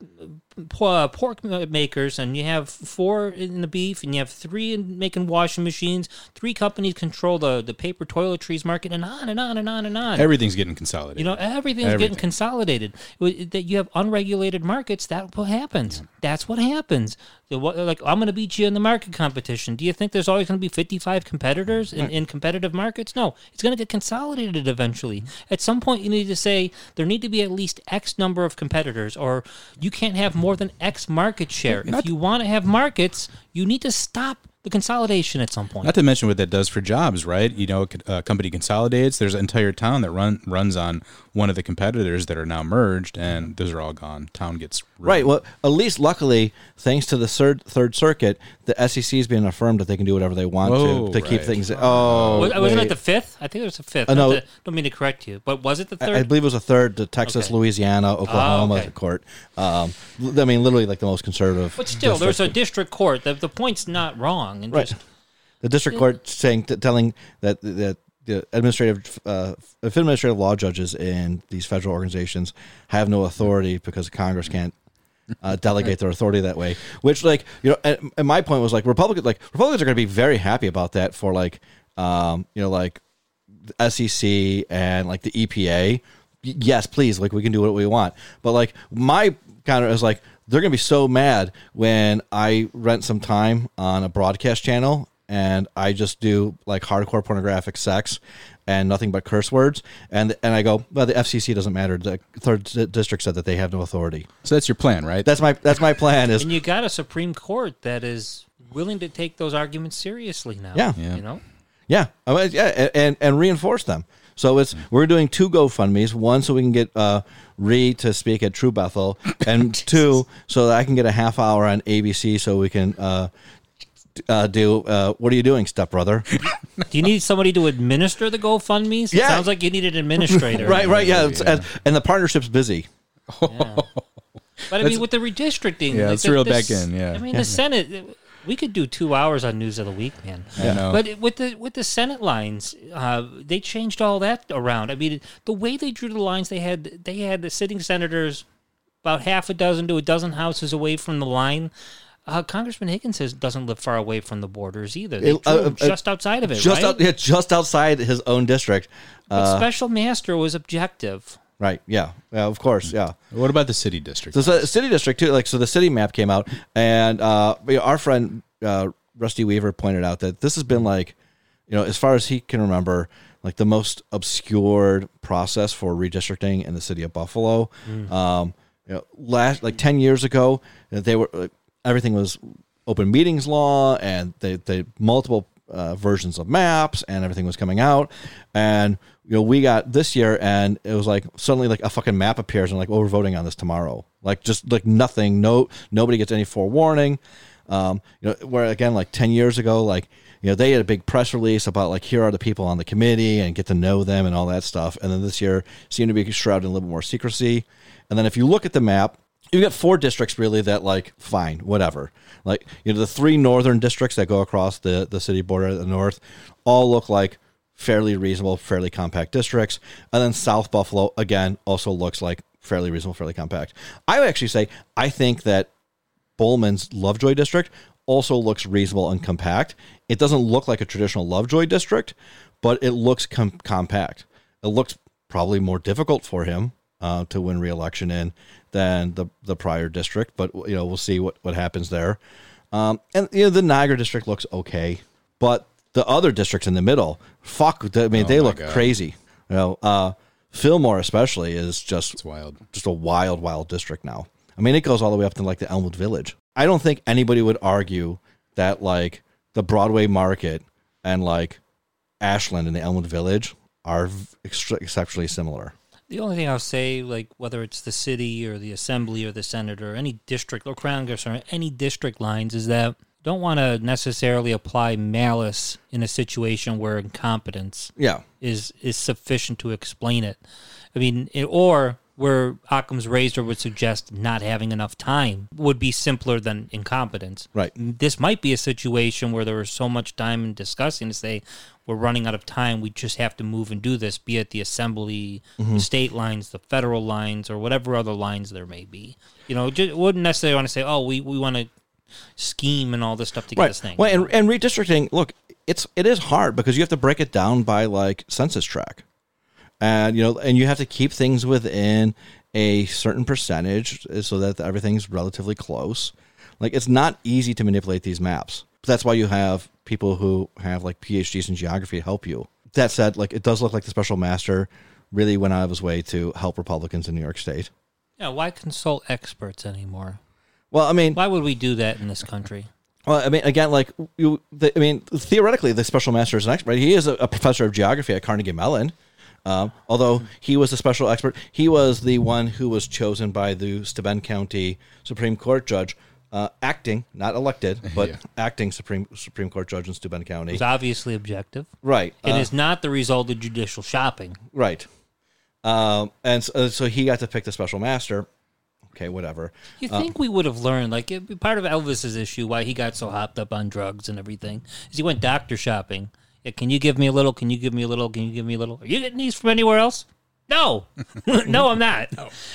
uh, pork makers and you have four in the beef and you have three in making washing machines. Three companies control the, the paper toiletries market and on and on and on and on. Everything's getting consolidated. you know everything's getting consolidated. That you have unregulated markets that's what happens. That's what happens. Like i'm going to beat you in the market competition. Do you think there's always going to be 55 competitors in, in competitive markets? No. It's going to get consolidated eventually. At some point you need to say there need to be at least x number of competitors or you can't have more than x market share. If you want to have markets you need to stop the consolidation at some point Not to mention what that does for jobs, right? You know, a company consolidates. There's an entire town that run runs on one of the competitors that are now merged, and those are all gone. Town gets Right. Well, at least luckily, thanks to the third Third Circuit, the SEC is being affirmed that they can do whatever they want Whoa, to to keep things. Oh, Was, wasn't it the fifth? I think it was the fifth. Uh, no. the- don't mean to correct you, but was it the third? I believe it was a third. The Texas, Okay. Louisiana, Oklahoma okay. court. Um, I mean, literally like the most conservative. But still, there's a district. district court. The, the point's not wrong. And right. just, The district court saying t- telling that that the administrative uh, administrative law judges in these federal organizations have no authority because Congress can't uh, delegate their authority that way. Which, like, you know, and, and my point was like Republicans, like Republicans are going to be very happy about that for like, um, you know, like the SEC and like the EPA. Y- Yes, please, like we can do what we want. But like my counter is like they're going to be so mad when I rent some time on a broadcast channel and I just do like hardcore pornographic sex and nothing but curse words and and I go, well, the FCC doesn't matter. The third district said that they have no authority. So that's your plan, right? That's my that's my plan is and you got a Supreme Court that is willing to take those arguments seriously now. Yeah. Yeah. You know? Yeah, I mean, yeah, and, and and reinforce them. So it's we're doing two GoFundmes. One so we can get uh, Ree to speak at True Bethel, and two so that I can get a half hour on ABC so we can uh, uh, do uh, what are you doing, stepbrother? Do you need somebody to administer the GoFundMe's? Yeah. It sounds like you need an administrator. right, right, yeah, it's, And, and the partnership's busy. Yeah. But I mean, with the redistricting, Yeah, like, let's the- reel the back s- in, yeah. I mean, the Senate. We could do two hours on news of the week, man. I know. But with the with the Senate lines, uh, they changed all that around. I mean, the way they drew the lines, they had they had the sitting senators about half a dozen to a dozen houses away from the line. Uh, Congressman Higgins says doesn't live far away from the borders either. They It- drew uh, uh, just outside of it, Just right? out, yeah, just outside his own district. but Uh, Special Master was objective. Right, yeah, yeah, of course, yeah. what about the city district? So, so the city district too, like so the city map came out, and uh, our friend uh, Rusty Weaver pointed out that this has been like, you know, as far as he can remember, like the most obscured process for redistricting in the city of Buffalo. Um, you know, last like ten years ago, they were like, everything was open meetings law, and they they multiple uh, versions of maps, and everything was coming out, and you know we got this year, and it was like suddenly like a fucking map appears, and like, well, we're voting on this tomorrow, like just like nothing, no nobody gets any forewarning. Um, you know, where again, like ten years ago, like you know, they had a big press release about like here are the people on the committee and get to know them and all that stuff. And then this year seemed to be shrouded in a little more secrecy. And then if you look at the map, you've got four districts really that like fine, whatever. Like you know, the three northern districts that go across the the city border the north all look like fairly reasonable, fairly compact districts. And then South Buffalo again also looks like fairly reasonable, fairly compact. I would actually say I think that Bollman's Lovejoy district also looks reasonable and compact. It doesn't look like a traditional Lovejoy district, but it looks com- compact. It looks probably more difficult for him uh, to win re-election in than the the prior district, but you know we'll see what what happens there. Um, and you know the Niagara district looks okay, but the other districts in the middle, fuck, I mean, they Oh my look God. crazy. You know, uh, Fillmore especially is just It's wild. just a wild, wild district now. I mean, it goes all the way up to like the Elmwood Village. I don't think anybody would argue that like the Broadway Market and like Ashland and the Elmwood Village are v- extra- exceptionally similar. The only thing I'll say, like whether it's the city or the assembly or the senate or any district or Congress or any district lines, is that you don't want to necessarily apply malice in a situation where incompetence Yeah, is is sufficient to explain it. I mean, it, or where Occam's razor would suggest not having enough time would be simpler than incompetence. Right. This might be a situation where there was so much time in discussing to say we're running out of time. We just have to move and do this, be it the assembly, mm-hmm. the state lines, the federal lines, or whatever other lines there may be. You know, just wouldn't necessarily want to say, oh, we, we want to scheme and all this stuff to get right. this thing. Well, and, and redistricting, look, it's it is hard because you have to break it down by like census tract, and you know, and you have to keep things within a certain percentage so that everything's relatively close. Like it's not easy to manipulate these maps. That's why you have people who have like PhDs in geography help you. That said, like it does look like the special master really went out of his way to help Republicans in New York State. yeah, why consult experts anymore? Well, I mean, Why would we do that in this country? Well, I mean, again, like you, the, I mean, theoretically, the special master is an expert. He is a, a professor of geography at Carnegie Mellon. Um, although he was a special expert, he was the one who was chosen by the Steuben County Supreme Court judge, uh, acting, not elected, but Yeah. acting Supreme Supreme Court judge in Steuben County. It's obviously objective. Right. It uh, is not the result of judicial shopping. right. Um, and so, so he got to pick the special master. Okay, whatever. You uh, think we would have learned, like, it, be part of Elvis's issue, why he got so hopped up on drugs and everything, is he went doctor shopping. Yeah, can you give me a little? Can you give me a little? Can you give me a little? Are you getting these from anywhere else? No, no, I'm not.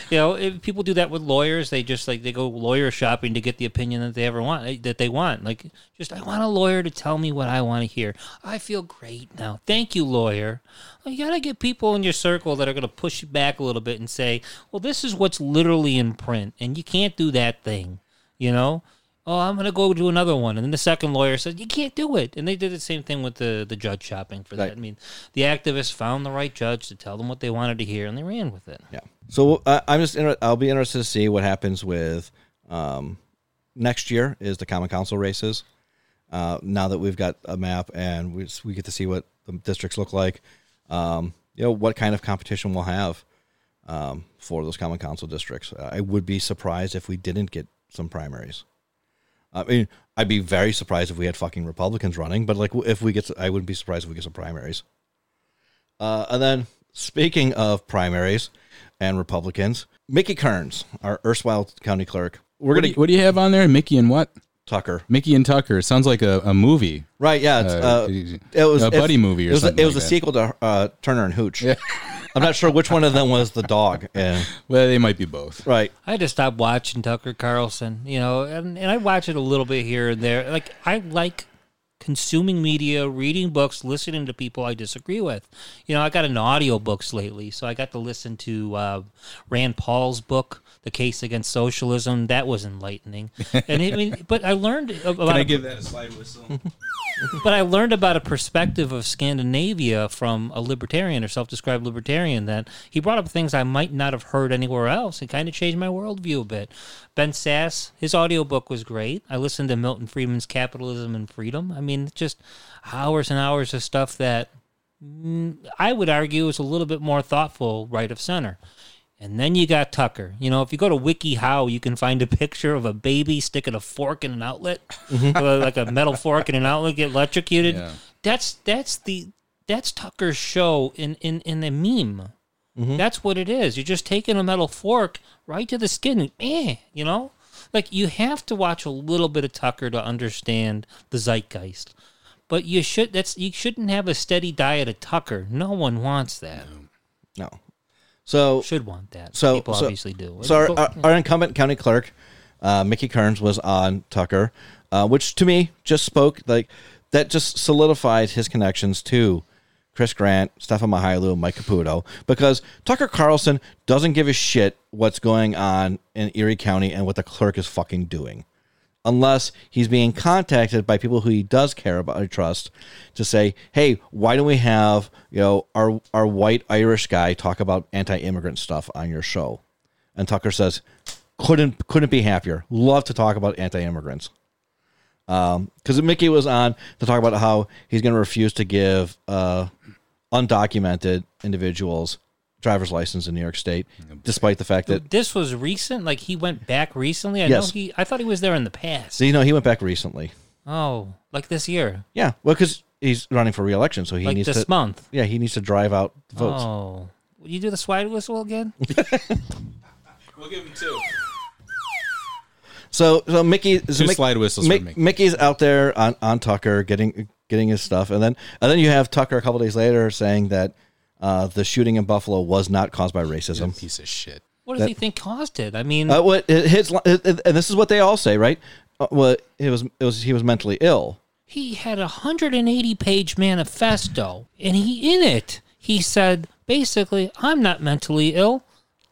You know, if people do that with lawyers, they just like they go lawyer shopping to get the opinion that they ever want eh, that they want. Like, just I want a lawyer to tell me what I want to hear. I feel great now. Thank you, lawyer. Well, you got to get people in your circle that are going to push you back a little bit and say, "Well, this is what's literally in print, and you can't do that thing." You know. Oh, I'm going to go do another one, and then the second lawyer said, you can't do it, and they did the same thing with the the judge shopping for that. Right. I mean, the activists found the right judge to tell them what they wanted to hear, and they ran with it. Yeah. So uh, I'm just inter- I'll be interested to see what happens with um, next year is the common council races. Uh, now that we've got a map and we we get to see what the districts look like, um, you know what kind of competition we'll have um, for those common council districts. I would be surprised if we didn't get some primaries. I mean, I'd be very surprised if we had fucking Republicans running, but like if we get, I wouldn't be surprised if we get some primaries. Uh, and then speaking of primaries and Republicans, Mickey Kearns, our erstwhile county clerk, we're What do, gonna you, what do you have on there? Mickey and what? Tucker, Mickey and Tucker. It sounds like a, a movie. right? Yeah, it's, Uh, uh, it was a buddy movie or it was, something It was like a that. sequel to uh, Turner and Hooch. I'm not sure which one of them was the dog. And, Well, they might be both. right. I had to stop watching Tucker Carlson, you know, and, and I watch it a little bit here and there. Like I like consuming media, reading books, listening to people I disagree with. You know, I got into audiobooks lately, so I got to listen to uh, Rand Paul's book, The Case Against Socialism. That was enlightening. And I mean, but I learned about Can I a- give that a slide whistle? but I learned about a perspective of Scandinavia from a libertarian or self-described libertarian that he brought up things I might not have heard anywhere else. It kind of changed my worldview a bit. Ben Sasse, his audiobook was great. I listened to Milton Friedman's Capitalism and Freedom. I mean, just hours and hours of stuff that I would argue is a little bit more thoughtful right of center. And then you got Tucker. You know, if you go to WikiHow, you can find a picture of a baby sticking a fork in an outlet, uh, like a metal fork in an outlet, get electrocuted. Yeah. That's that's the that's Tucker's show in in in a meme. That's what it is. You're just taking a metal fork right to the skin, eh, you know, like you have to watch a little bit of Tucker to understand the zeitgeist. But you should that's you shouldn't have a steady diet of Tucker. No one wants that. No. So Should want that. So- people so- obviously do. So our, our incumbent county clerk, uh, Mickey Kearns, was on Tucker, uh, which to me just spoke like that just solidified his connections to Chris Grant, Stefan Mychajliw, Mike Caputo, because Tucker Carlson doesn't give a shit what's going on in Erie County and what the clerk is fucking doing. unless he's being contacted by people who he does care about or trust to say, "Hey, why don't we have you know our our white Irish guy talk about anti-immigrant stuff on your show?" And Tucker says, "Couldn't couldn't be happier. Love to talk about anti-immigrants." Because Mickey was on to talk about how he's going to refuse to give uh, undocumented individuals driver's license in New York State, despite the fact that This was recent. Like he went back recently. I Yes. know he. I thought he was there in the past. so, you know he went back recently. Oh, like this year, Yeah, well, because he's running for reelection, so he like needs this to. month. Yeah, he needs to drive out votes. Oh, will you do the swide whistle again? We'll give him two. So, so Mickey, so Two Mick- slide whistles Mick- for Mickey. Mickey's out there on, on Tucker getting getting his stuff, and then and then you have Tucker a couple days later saying that uh, the shooting in Buffalo was not caused by racism. Piece of shit. What does he think caused it? I mean, Uh, what it- his it- it- and this is what they all say, right? Uh, well, it was it was he was mentally ill. he had a 180 page manifesto and he in it he said basically i'm not mentally ill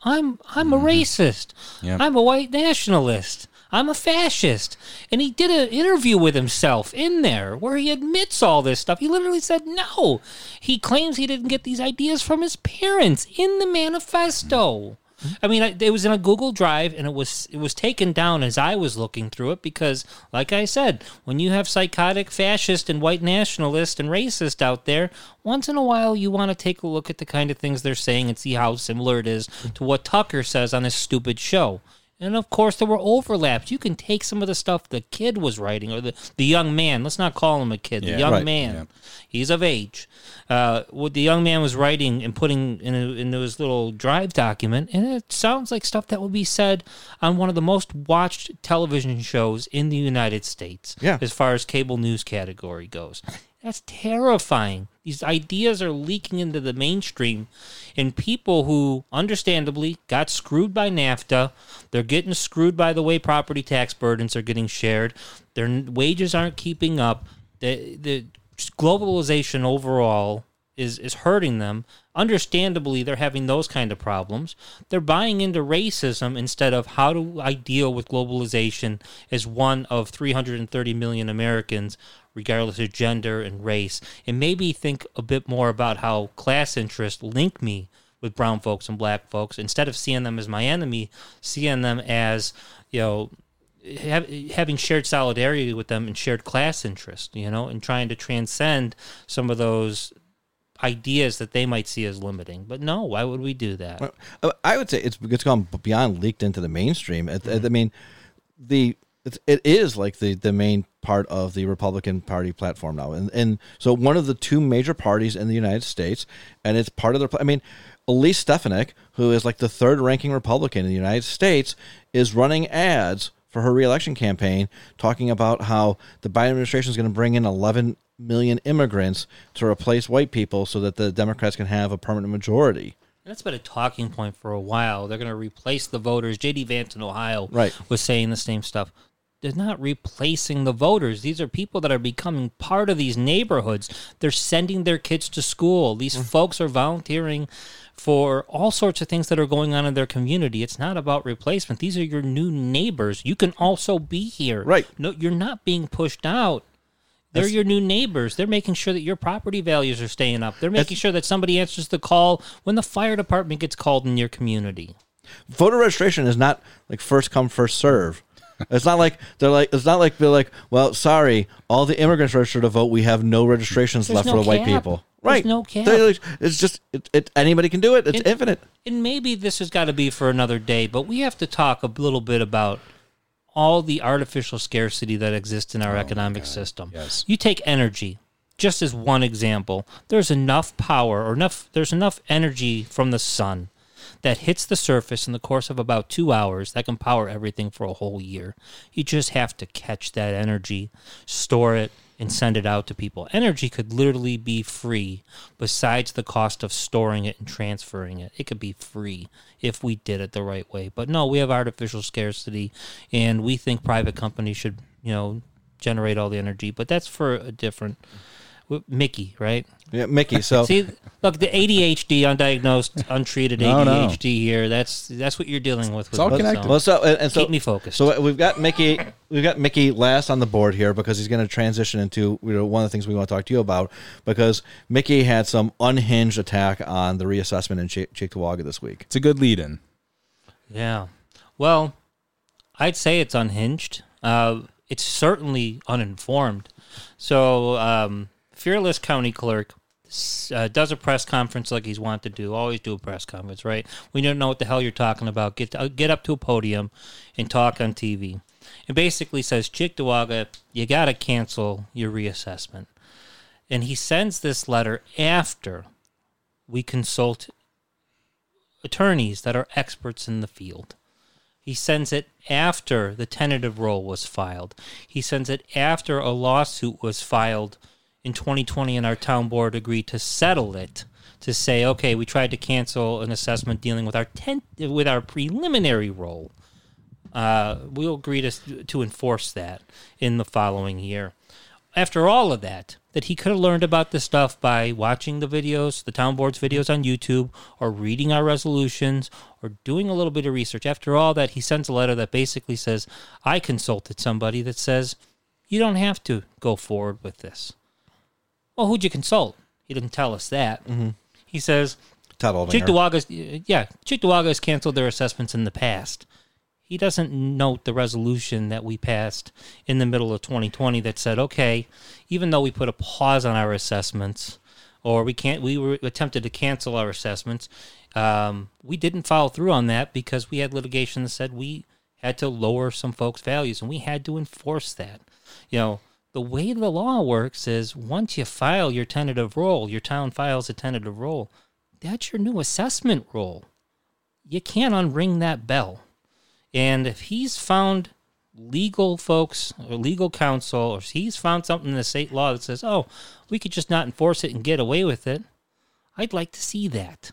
i'm i'm a racist Yeah. i'm a white nationalist i'm a fascist. And he did an interview with himself in there where he admits all this stuff. He literally said no he claims he didn't get these ideas from his parents in the manifesto. I mean, it was in a Google Drive, and it was it was taken down as I was looking through it because, like I said, when you have psychotic fascist and white nationalist and racist out there, once in a while you want to take a look at the kind of things they're saying and see how similar it is to what Tucker says on his stupid show. And of course, there were overlaps. You can take some of the stuff the kid was writing, or the, the young man. Let's not call him a kid. the young Right. man. Yeah. He's of age. Uh, what the young man was writing and putting in a, into his little drive document, and it sounds like stuff that would be said on one of the most watched television shows in the United States. Yeah. As far as cable news category goes. That's terrifying. These ideas are leaking into the mainstream, and people who, understandably, got screwed by NAFTA, they're getting screwed by the way property tax burdens are getting shared. Their wages aren't keeping up. The the globalization overall is is hurting them. Understandably, they're having those kind of problems. They're buying into racism instead of how do I deal with globalization as one of 330 million Americans, regardless of gender and race, and maybe think a bit more about how class interests link me with brown folks and black folks instead of seeing them as my enemy, seeing them as you know have, having shared solidarity with them and shared class interest, you know, and trying to transcend some of those ideas that they might see as limiting. But no, why would we do that? Uh, I would say it's it's gone beyond leaked into the mainstream. It, I mean, the it's, it is like the the main part of the Republican Party platform now, and and so one of the two major parties in the United States, and it's part of their. I mean, Elise Stefanik, who is like the third ranking Republican in the United States, is running ads for her reelection campaign, talking about how the Biden administration is going to bring in 11 million immigrants to replace white people, so that the Democrats can have a permanent majority. That's been a talking point for a while. They're going to replace the voters. J.D. Vance in Ohio Right. was saying the same stuff. They're not replacing the voters. These are people that are becoming part of these neighborhoods. They're sending their kids to school. These Mm. folks are volunteering for all sorts of things that are going on in their community. It's not about replacement. These are your new neighbors. You can also be here. Right. No, you're not being pushed out. They're your new neighbors. They're making sure that your property values are staying up. They're making sure that somebody answers the call when the fire department gets called in your community. voter registration is not like first come first serve. It's not like they're like it's not like they're like well sorry all the immigrants registered to vote we have no registrations There's left no for the white cap. people There's right no cap. They're like- it's just it, it anybody can do it it's It- infinite And maybe this has got to be for another day, but we have to talk a little bit about all the artificial scarcity that exists in our oh economic system. Yes. You take energy, just as one example. There's enough power or enough there's enough energy from the sun that hits the surface in the course of about 2 hours that can power everything for a whole year. You just have to catch that energy, store it and send it out to people. Energy could literally be free besides the cost of storing it and transferring it. It could be free if we did it the right way. But no, we have artificial scarcity and we think private companies should, you know, generate all the energy, but that's for a different Mickey, right? Yeah, Mickey. So See, look, the ADHD, undiagnosed, untreated No, no. ADHD here. That's that's what you're dealing with. with all connected. so well, so and, and so keep me focused. So we've got Mickey. We've got Mickey last on the board here because he's going to transition into you know, one of the things we want to talk to you about because Mickey had some unhinged attack on the reassessment in Ch- Cheektowaga this week. It's a good lead in. Yeah. Well, I'd say it's unhinged. Uh, it's certainly uninformed. So, um, fearless county clerk uh, does a press conference like he's wanted to do. Always do a press conference, right? We don't know what the hell you're talking about. Get uh, get up to a podium and talk on TV. And basically says, Cheektowaga, you got to cancel your reassessment. And he sends this letter after we consult attorneys that are experts in the field. He sends it after the tentative roll was filed. He sends it after a lawsuit was filed in 2020 and our town board agreed to settle it to say, okay, we tried to cancel an assessment dealing with our tent with our preliminary roll. Uh, we'll agree to to enforce that in the following year. After all of that, that he could have learned about this stuff by watching the videos, the town board's videos on YouTube, or reading our resolutions, or doing a little bit of research. After all that, he sends a letter that basically says, I consulted somebody that says, you don't have to go forward with this. Well, who'd you consult? He didn't tell us that. He says, Todd. Cheektowaga, yeah, Cheektowaga has canceled their assessments in the past. He doesn't note the resolution that we passed in the middle of 2020 that said, okay, even though we put a pause on our assessments, or we can't, we were attempted to cancel our assessments, um, we didn't follow through on that because we had litigation that said we had to lower some folks' values, and we had to enforce that. You know, the way the law works is once you file your tentative roll, your town files a tentative roll, that's your new assessment roll. You can't unring that bell. And if he's found legal folks or legal counsel, or if he's found something in the state law that says, oh, we could just not enforce it and get away with it, I'd like to see that.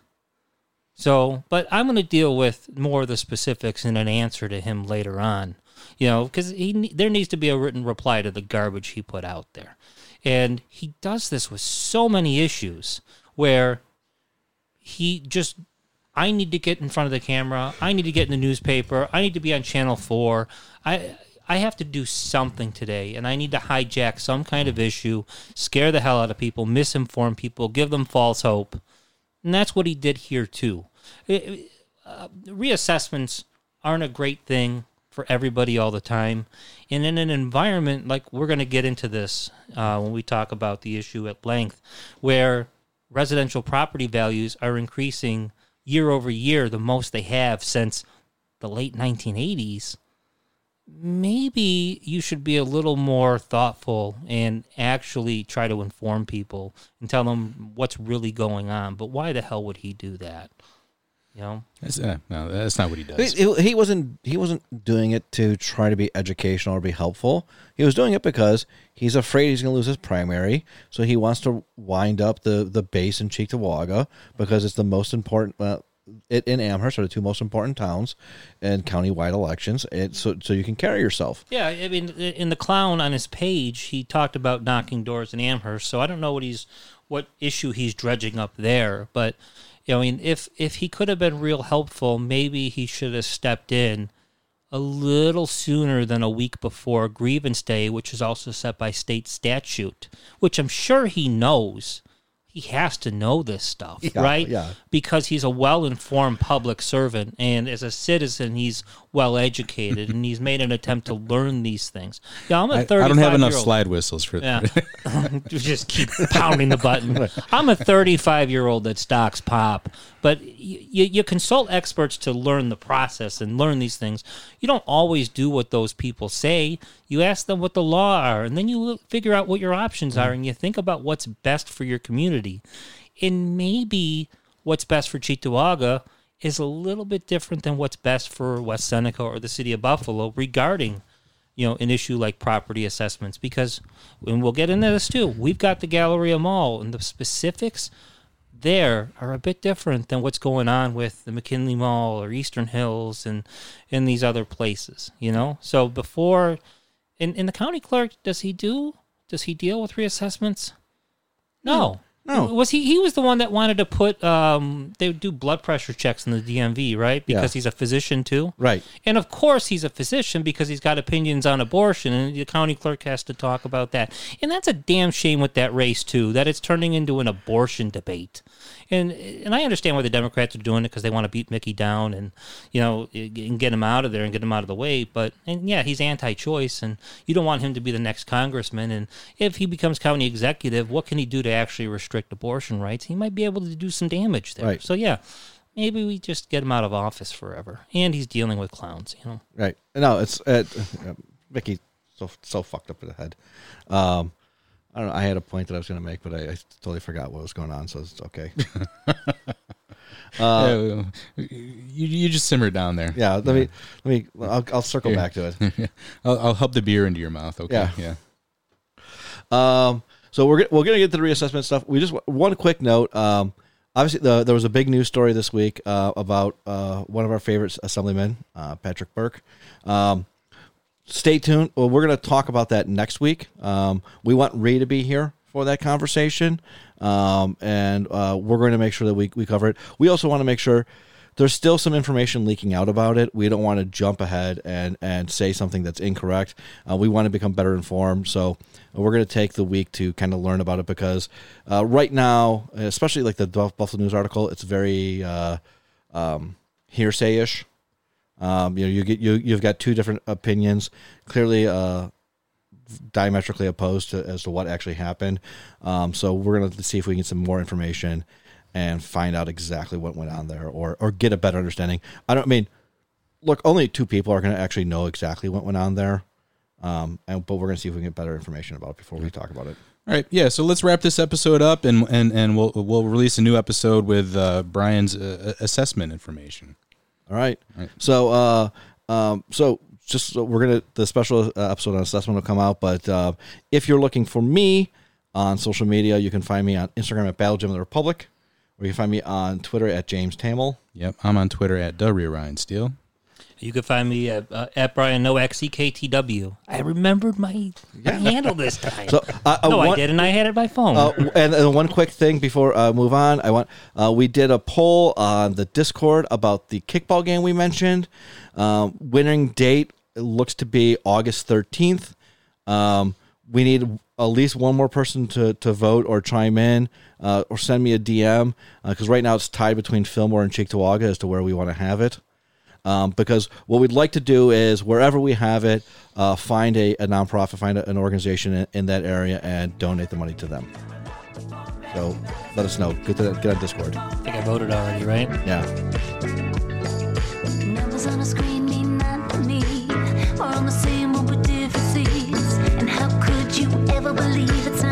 So, but I'm going to deal with more of the specifics in an answer to him later on, you know, because he there needs to be a written reply to the garbage he put out there, and he does this with so many issues where he just I need to get in front of the camera. I need to get in the newspaper. I need to be on channel 4. I I have to do something today and I need to hijack some kind of issue, scare the hell out of people, misinform people, give them false hope. And that's what he did here too. It- uh, reassessments aren't a great thing for everybody all the time. And in an environment like we're going to get into this uh, when we talk about the issue at length, where residential property values are increasing year over year, the most they have since the late 1980s, maybe you should be a little more thoughtful and actually try to inform people and tell them what's really going on. But why the hell would he do that? You know? That's, uh, no, that's not what he does. He, he- he wasn't he wasn't doing it to try to be educational or be helpful. He was doing it because he's afraid he's going to lose his primary, so he wants to wind up the the base in Cheektowaga because it's the most important. Uh, it in Amherst are the two most important towns in county-wide elections. It, so so you can carry yourself. Yeah, I mean, in the clown on his page, he talked about knocking doors in Amherst. So I don't know what he's, what issue he's dredging up there. But you know, I mean, if if he could have been real helpful, maybe he should have stepped in a little sooner than a week before grievance day, which is also set by state statute, which I'm sure he knows. He has to know this stuff, Yeah, right? yeah. because he's a well-informed public servant and as a citizen he's well educated and he's made an attempt to learn these things. Yeah i'm a I, 35 I don't have enough slide whistles for yeah. just keep pounding the button. I'm a 35 year old that stocks pop but you, you, consult experts to learn the process and learn these things. You don't always do what those people say. You ask them what the law are and then you figure out what your options are mm. and you think about what's best for your community. And maybe what's best for Cheektowaga is a little bit different than what's best for West Seneca or the city of Buffalo regarding, you know, an issue like property assessments. Because, and we'll get into this too, we've got the Galleria Mall, and the specifics there are a bit different than what's going on with the McKinley Mall or Eastern Hills and in these other places. You know, so before, in in the county clerk, does he do? Does he deal with reassessments? No. No. Was he? He was the one that wanted to put. Um, they would do blood pressure checks in the DMV, right? Because Yeah. he's a physician too. Right. And of course, he's a physician because he's got opinions on abortion, and the county clerk has to talk about that. And that's a damn shame with that race too, that it's turning into an abortion debate. And and I understand why the Democrats are doing it because they want to beat Mickey down and you know and get him out of there and get him out of the way. But and yeah, he's anti-choice, and you don't want him to be the next congressman. And if he becomes county executive, what can he do to actually restrict abortion rights? He might be able to do some damage there. Right. So yeah. Maybe we just get him out of office forever, and he's dealing with clowns. You know, Right. No, it's uh, uh, Mickey so so fucked up in the head. Um, I don't know. I had a point that I was going to make, but I, I totally forgot what was going on. So it's okay. Yeah, you, you just simmer down there. yeah. Let me let me. I'll, I'll circle back to it. I'll, I'll help the beer into your mouth. Okay. Yeah. Yeah. Um, so we're we're gonna get to the reassessment stuff. We just one quick note. Um, obviously the, there was a big news story this week uh, about uh, one of our favorite assemblymen, uh, Patrick Burke. Um, stay tuned. Well, we're gonna talk about that next week. Um, we want Ray to be here for that conversation, um, and uh, we're going to make sure that we we cover it. We also want to make sure. There's still some information leaking out about it. We don't want to jump ahead and, and say something that's incorrect. Uh, we want to become better informed. So we're going to take the week to kind of learn about it because uh, right now, especially like the Buffalo News article, it's very uh, um, hearsay ish. Um, you know, you get you you've got two different opinions, clearly uh, diametrically opposed to as to what actually happened. Um, so we're going to see if we can get some more information and find out exactly what went on there, or or get a better understanding. I don't I mean, look, only two people are going to actually know exactly what went on there. Um, and, but we're going to see if we can get better information about it before we talk about it. All right, yeah. So let's wrap this episode up, and and and we'll we'll release a new episode with uh, Brian's uh, assessment information. All right. Right. So, uh, um, so just so we're gonna the special uh, episode on assessment will come out. But uh, if you're looking for me on social media, you can find me on Instagram at Battle Jim of the Republic, or you can find me on Twitter at James Tamol. Yep, I'm on Twitter at W Ryan Steele. you can find me at, uh, at Brian Nowak CKTW. I remembered my, my handle this time. So, uh, uh, no, I did, and I had it by phone. Uh, and, and one quick thing before I uh, move on, I want uh, we did a poll on the Discord about the kickball game we mentioned. Um, winning date looks to be August thirteenth. Um, we need at least one more person to, to vote or chime in uh, or send me a DM because right now it's tied between Fillmore and Cheektowaga as to where we want to have it. Um, because what we'd like to do is wherever we have it, uh, find a, a nonprofit, find a, an organization in, in that area, and donate the money to them. So let us know. Get to get on Discord. I think I voted already, right? Yeah. never believe it's